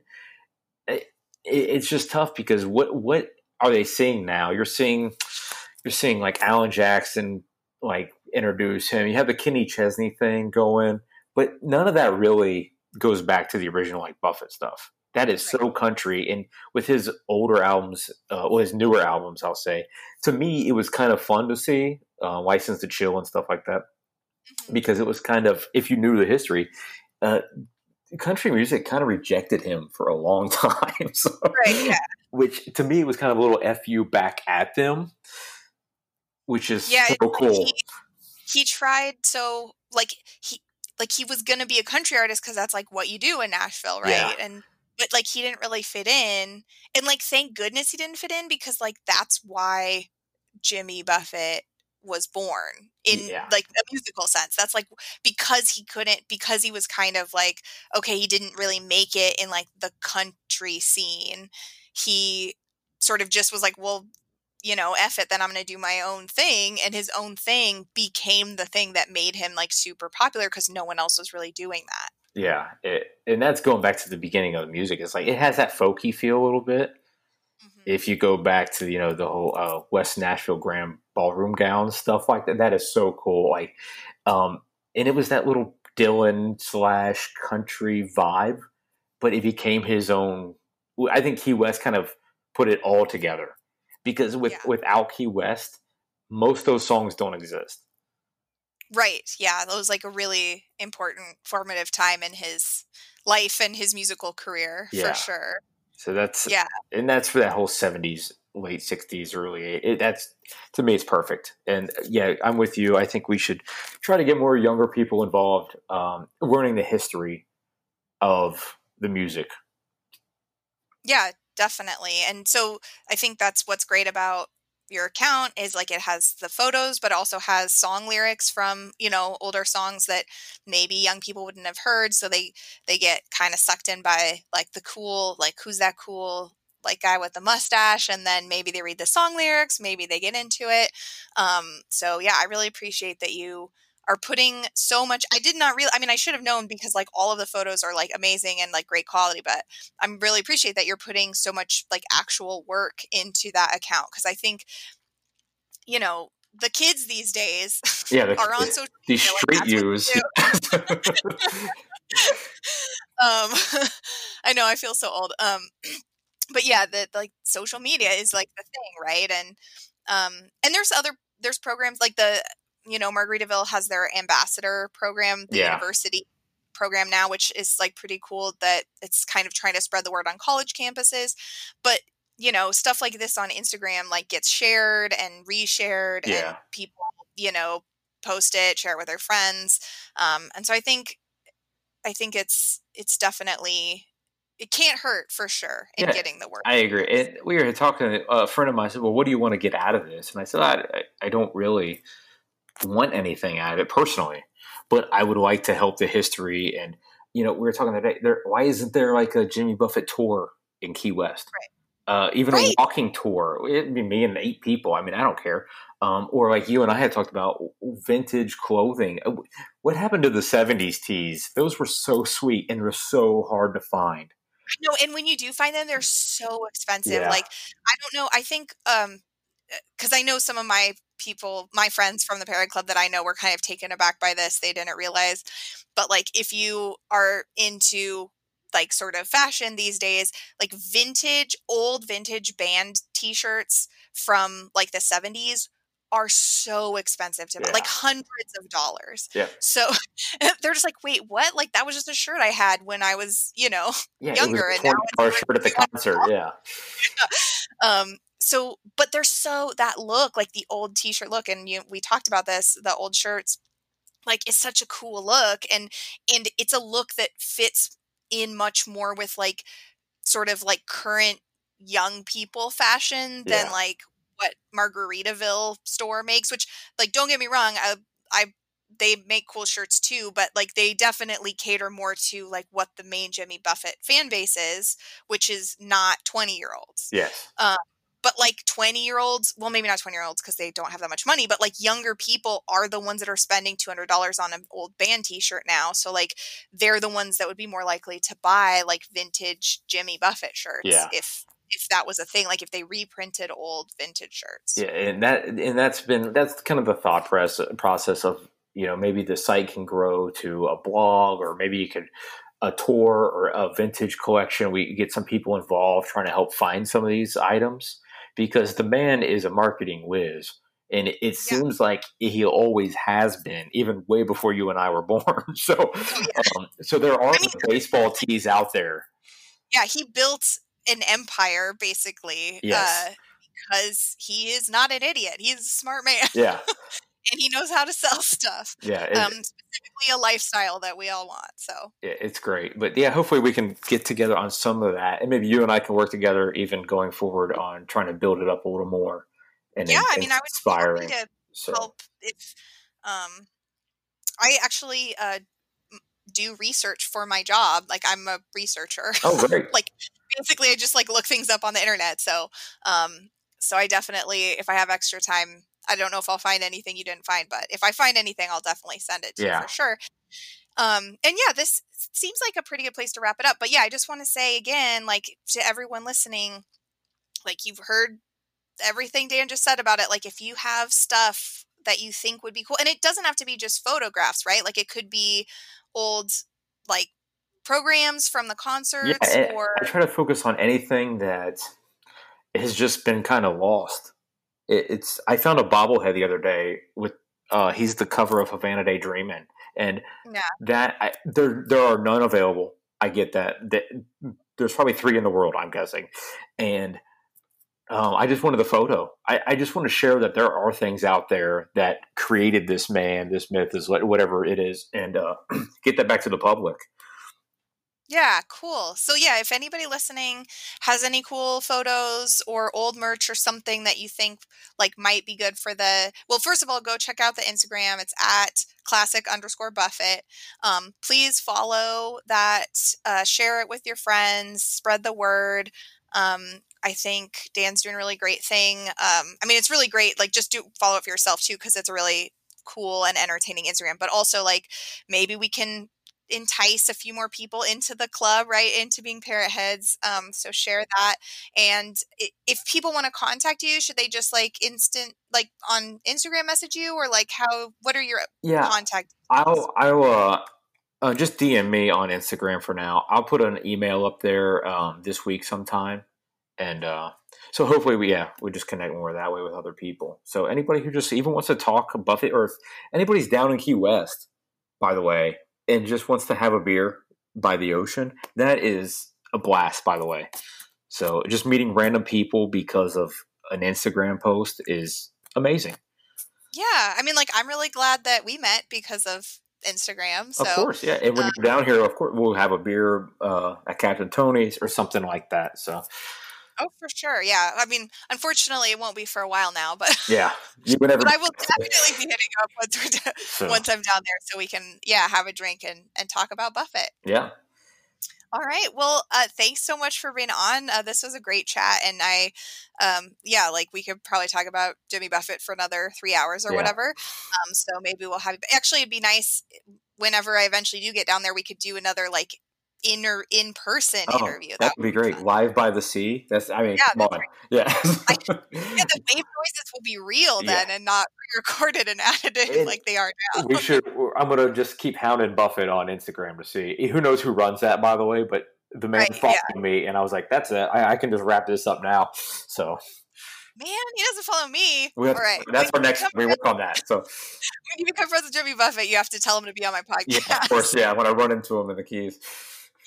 eh, it, it's just tough because what what are they seeing now you're seeing you're seeing like alan jackson like introduce him you have the kenny chesney thing going but none of that really goes back to the original like buffett stuff that is so country and with his older albums uh, well his newer albums i'll say to me it was kind of fun to see uh, license to chill and stuff like that Mhm. because it was kind of if you knew the history uh, country music kind of rejected him for a long time so, Right, yeah. which to me was kind of a little fu back at them which is Yeah, so cool he, he tried so like he like he was gonna be a country artist because that's like what you do in Nashville, Yeah. right? And but like he didn't really fit in, and like thank goodness he didn't fit in because like that's why Jimmy Buffett was born in Yeah. like a musical sense. That's like because he couldn't because he was kind of like okay, he didn't really make it in like the country scene. He sort of just was like, well, you know, F it, then I'm going to do my own thing. And his own thing became the thing that made him like super popular because no one else was really doing that. yeah it, and that's going back to the beginning of the music it's like it has that folky feel a little bit Mhm. if you go back to you know the whole uh, West Nashville Grand Ballroom gown stuff like that, that is so cool. Like, um, and it was that little Dylan slash country vibe, but it became his own. I think Key West kind of put it all together because with Yeah. without Key West, most of those songs don't exist. Right. Yeah. That was like a really important formative time in his life and his musical career Yeah. for sure. So that's Yeah. and that's for that whole seventies, late sixties, early. eight- that's to me, it's perfect. And uh, yeah, I'm with you. I think we should try to get more younger people involved, um, learning the history of the music. Yeah, definitely. And so I think that's what's great about your account is like it has the photos but also has song lyrics from you know older songs that maybe young people wouldn't have heard so they they get kind of sucked in by like the cool like who's that cool like guy with the mustache and then maybe they read the song lyrics maybe they get into it um so yeah i really appreciate that you are putting so much i did not really i mean i should have known because like all of the photos are like amazing and like great quality but i'm really appreciate that you're putting so much like actual work into that account because i think you know the kids these days yeah the, are on social these media, street use um i know i feel so old um but yeah the like social media is like the thing right? And um and there's other there's programs like the you know, Margaritaville has their ambassador program, the Yeah. university program now, which is like pretty cool that it's kind of trying to spread the word on college campuses. But, you know, stuff like this on Instagram like gets shared and reshared and people, you know, post it, share it with their friends. Um, and so I think I think it's it's definitely it can't hurt for sure in Yeah, getting the word. I agree. And we were talking. A friend of mine said, "Well, what do you want to get out of this?" And I said, "I, I- I don't really want anything out of it personally, but I would like to help the history." And you know, we were talking today. There, why isn't there like a Jimmy Buffett tour in Key West? Uh, even Right. a walking tour. It'd be me and eight people. I mean, I don't care. Um, or like you and I had talked about vintage clothing. Uh, What happened to the '70s tees? Those were so sweet and were so hard to find. No, and when you do find them, they're so expensive. Yeah. Like, I don't know. I think, um, because I know some of my people, my friends from the Parrot Club that I know were kind of taken aback by this. They didn't realize. But like, if you are into like sort of fashion these days, like vintage, old vintage band T-shirts from like the '70s are so expensive to buy, Yeah. like hundreds of dollars. Yeah. So they're just like, wait, what? Like that was just a shirt I had when I was, you know, Yeah, younger, and now $20 shirt at the concert. Yeah, um so but they're so that look like the old t-shirt look and you we talked about this the old shirts like it's such a cool look and and it's a look that fits in much more with like sort of like current young people fashion than Yeah. like what Margaritaville store makes which like don't get me wrong I I they make cool shirts too but like they definitely cater more to like what the main Jimmy Buffett fan base is which is not 20 year olds yes, um, but like 20 year olds well maybe not 20 year olds because they don't have that much money but like younger people are the ones that are spending $200 on an old band t-shirt now so like they're the ones that would be more likely to buy like vintage jimmy buffett shirts Yeah. if if that was a thing like if they reprinted old vintage shirts yeah, and that and that's been that's kind of the thought press uh, process of you know maybe the site can grow to a blog or maybe you could a tour or a vintage collection. We get some people involved trying to help find some of these items because the man is a marketing whiz. And it, it seems like he always has been, even way before you and I were born. So, um, so there are I mean- baseball tees out there. yeah he built an empire basically Yes. uh because he is not an idiot he's a smart man Yeah, and he knows how to sell stuff yeah. it- um specifically a lifestyle that we all want so Yeah, it's great. But yeah, hopefully we can get together on some of that, and maybe you and I can work together even going forward on trying to build it up a little more. And yeah i mean i would be inspiring. happy to so help if um i actually uh do research for my job like i'm a researcher oh great, like basically i just like look things up on the internet so um so i definitely if i have extra time i don't know if i'll find anything you didn't find but if i find anything i'll definitely send it to Yeah. you for sure um and yeah this seems like a pretty good place to wrap it up but yeah i just want to say again like to everyone listening like you've heard everything dan just said about it like if you have stuff that you think would be cool and it doesn't have to be just photographs right like it could be old like programs from the concerts yeah. Or I try to focus on anything that has just been kind of lost. It, it's I found a bobblehead the other day with uh, he's the cover of Havana Daydreamin', and Yeah. that I, there there are none available. I get that. that there's probably three in the world, I'm guessing, and um, I just wanted the photo. I, I just want to share that there are things out there that created this man, this myth, is what- whatever it is, and uh, get that back to the public. Yeah, cool. So yeah, if anybody listening has any cool photos or old merch or something that you think like might be good for the well, first of all, go check out the Instagram. It's at classic underscore Buffett. Um, please follow that, uh, share it with your friends, spread the word. Um, I think Dan's doing a really great thing. Um, I mean, it's really great. Like, just do follow it for yourself too, because it's a really cool and entertaining Instagram. But also, like, maybe we can entice a few more people into the club, right? Into being parrot heads. Um, so share that. And if people want to contact you, should they just like instant, like on Instagram message you or like how, what are your yeah, contact? I'll, I'll, uh, uh, just DM me on Instagram for now. I'll put an email up there um, this week sometime, and uh, so hopefully we yeah we just connect more that way with other people. So anybody who just even wants to talk Buffett, or if anybody's down in Key West, by the way, and just wants to have a beer by the ocean, that is a blast, by the way. So just meeting random people because of an Instagram post is amazing. Yeah, I mean, like I'm really glad that we met because of Instagram. So, of course, yeah. And when um, you're down here, of course, we'll have a beer uh, at Captain Tony's or something like that. So, oh, for sure, yeah. I mean, unfortunately, it won't be for a while now, but yeah, you but I will definitely be hitting up once, so. once I'm down there, so we can, yeah, have a drink and and talk about Buffett. Yeah. All right. Well, uh, thanks so much for being on. Uh, this was a great chat, and I, um, yeah, like we could probably talk about Jimmy Buffett for another three hours or yeah. whatever. Um, so maybe we'll have. Actually, it'd be nice whenever I eventually do get down there. We could do another like inner in person oh, interview. That, would be great. Fun. Live by the sea. That's I mean, yeah, come on. Yeah. I, yeah, the wave noises will be real then yeah. and not recorded and added in like they are now. We should I'm gonna just keep hounding Buffett on Instagram to see eh, who knows who runs that by the way, but the man right, followed yeah. me and I was like, that's it. I, I can just wrap this up now. So Man, he doesn't follow me. Have, All right. That's when our next. We work on that. So when you become friends with Jimmy Buffett, you have to tell him to be on my podcast. Yeah, of course. Yeah, when I run into him in the keys.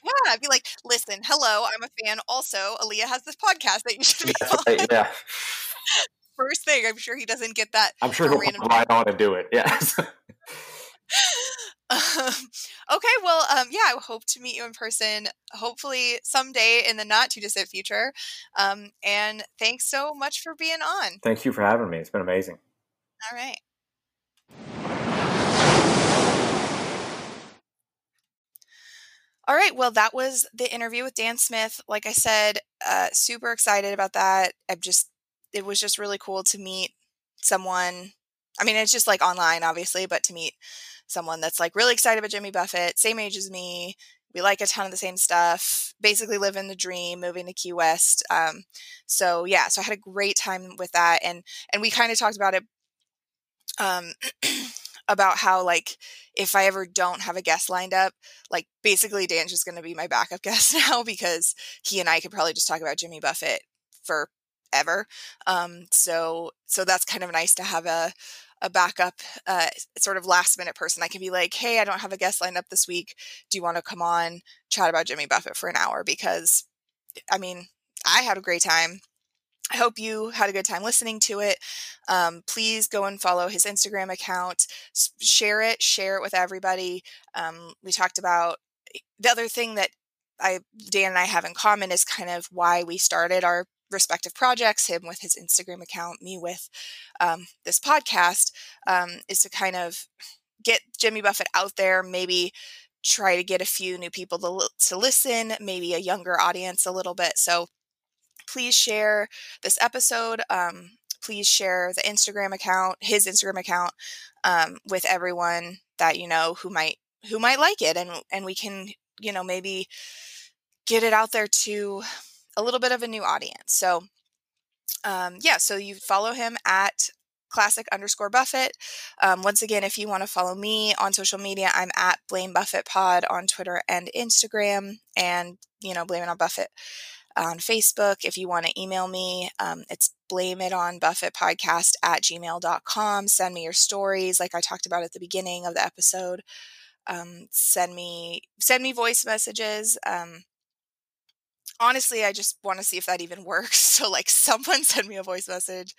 Yeah, I'd be like, listen, hello, I'm a fan. Also, Aaliyah has this podcast that you should be on. Right, yeah. First thing, I'm sure he doesn't get that. I'm sure he'll right on and do it. Yes. um, okay, well, um, yeah, I hope to meet you in person, hopefully someday in the not too distant future. Um, and thanks so much for being on. Thank you for having me. It's been amazing. All right. All right. Well, that was the interview with Dan Smith. Like I said, uh, super excited about that. I'm just, it was just really cool to meet someone. I mean, it's just like online, obviously, but to meet someone that's like really excited about Jimmy Buffett, same age as me. We like a ton of the same stuff. Basically, living the dream, moving to Key West. Um, so yeah, so I had a great time with that, and and we kind of talked about it. Um, about how like if I ever don't have a guest lined up, like basically Dan's just going to be my backup guest now because he and I could probably just talk about Jimmy Buffett forever. Um, so so that's kind of nice to have a a backup uh, sort of last minute person. I can be like, hey, I don't have a guest lined up this week. Do you want to come on chat about Jimmy Buffett for an hour? Because I mean, I had a great time. I hope you had a good time listening to it. Um, please go and follow his Instagram account, share it, share it with everybody. Um, we talked about eh, the other thing that I Dan and I have in common is kind of why we started our respective projects. Him with his Instagram account, me with um, this podcast, um, is to kind of get Jimmy Buffett out there. Maybe try to get a few new people to, to listen, maybe a younger audience a little bit. So please share this episode. Um, please share the Instagram account, his Instagram account, um, with everyone that you know who might who might like it, and and we can you know maybe get it out there to a little bit of a new audience. So um, yeah, so you follow him at classic underscore Buffett. Um, once again, if you want to follow me on social media, I'm at Blame Buffett Pod on Twitter and Instagram, and you know, blame it on Buffett on Facebook. If you want to email me, um, it's blame it on Buffett podcast at gmail.com. Send me your stories, like I talked about at the beginning of the episode. Um, send me send me voice messages. Um, honestly, I just want to see if that even works. So, like, someone send me a voice message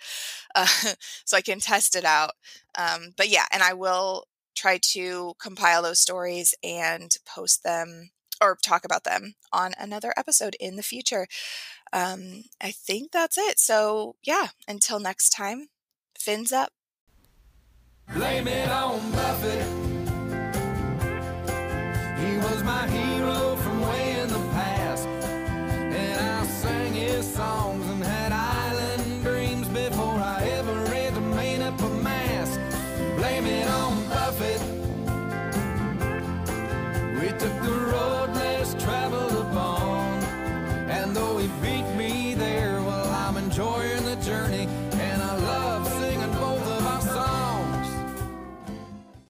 uh, so I can test it out. Um, but yeah, and I will try to compile those stories and post them or talk about them on another episode in the future. Um, I think that's it. So, yeah, until next time, fins up. Blame it on Buffett. He was my hero.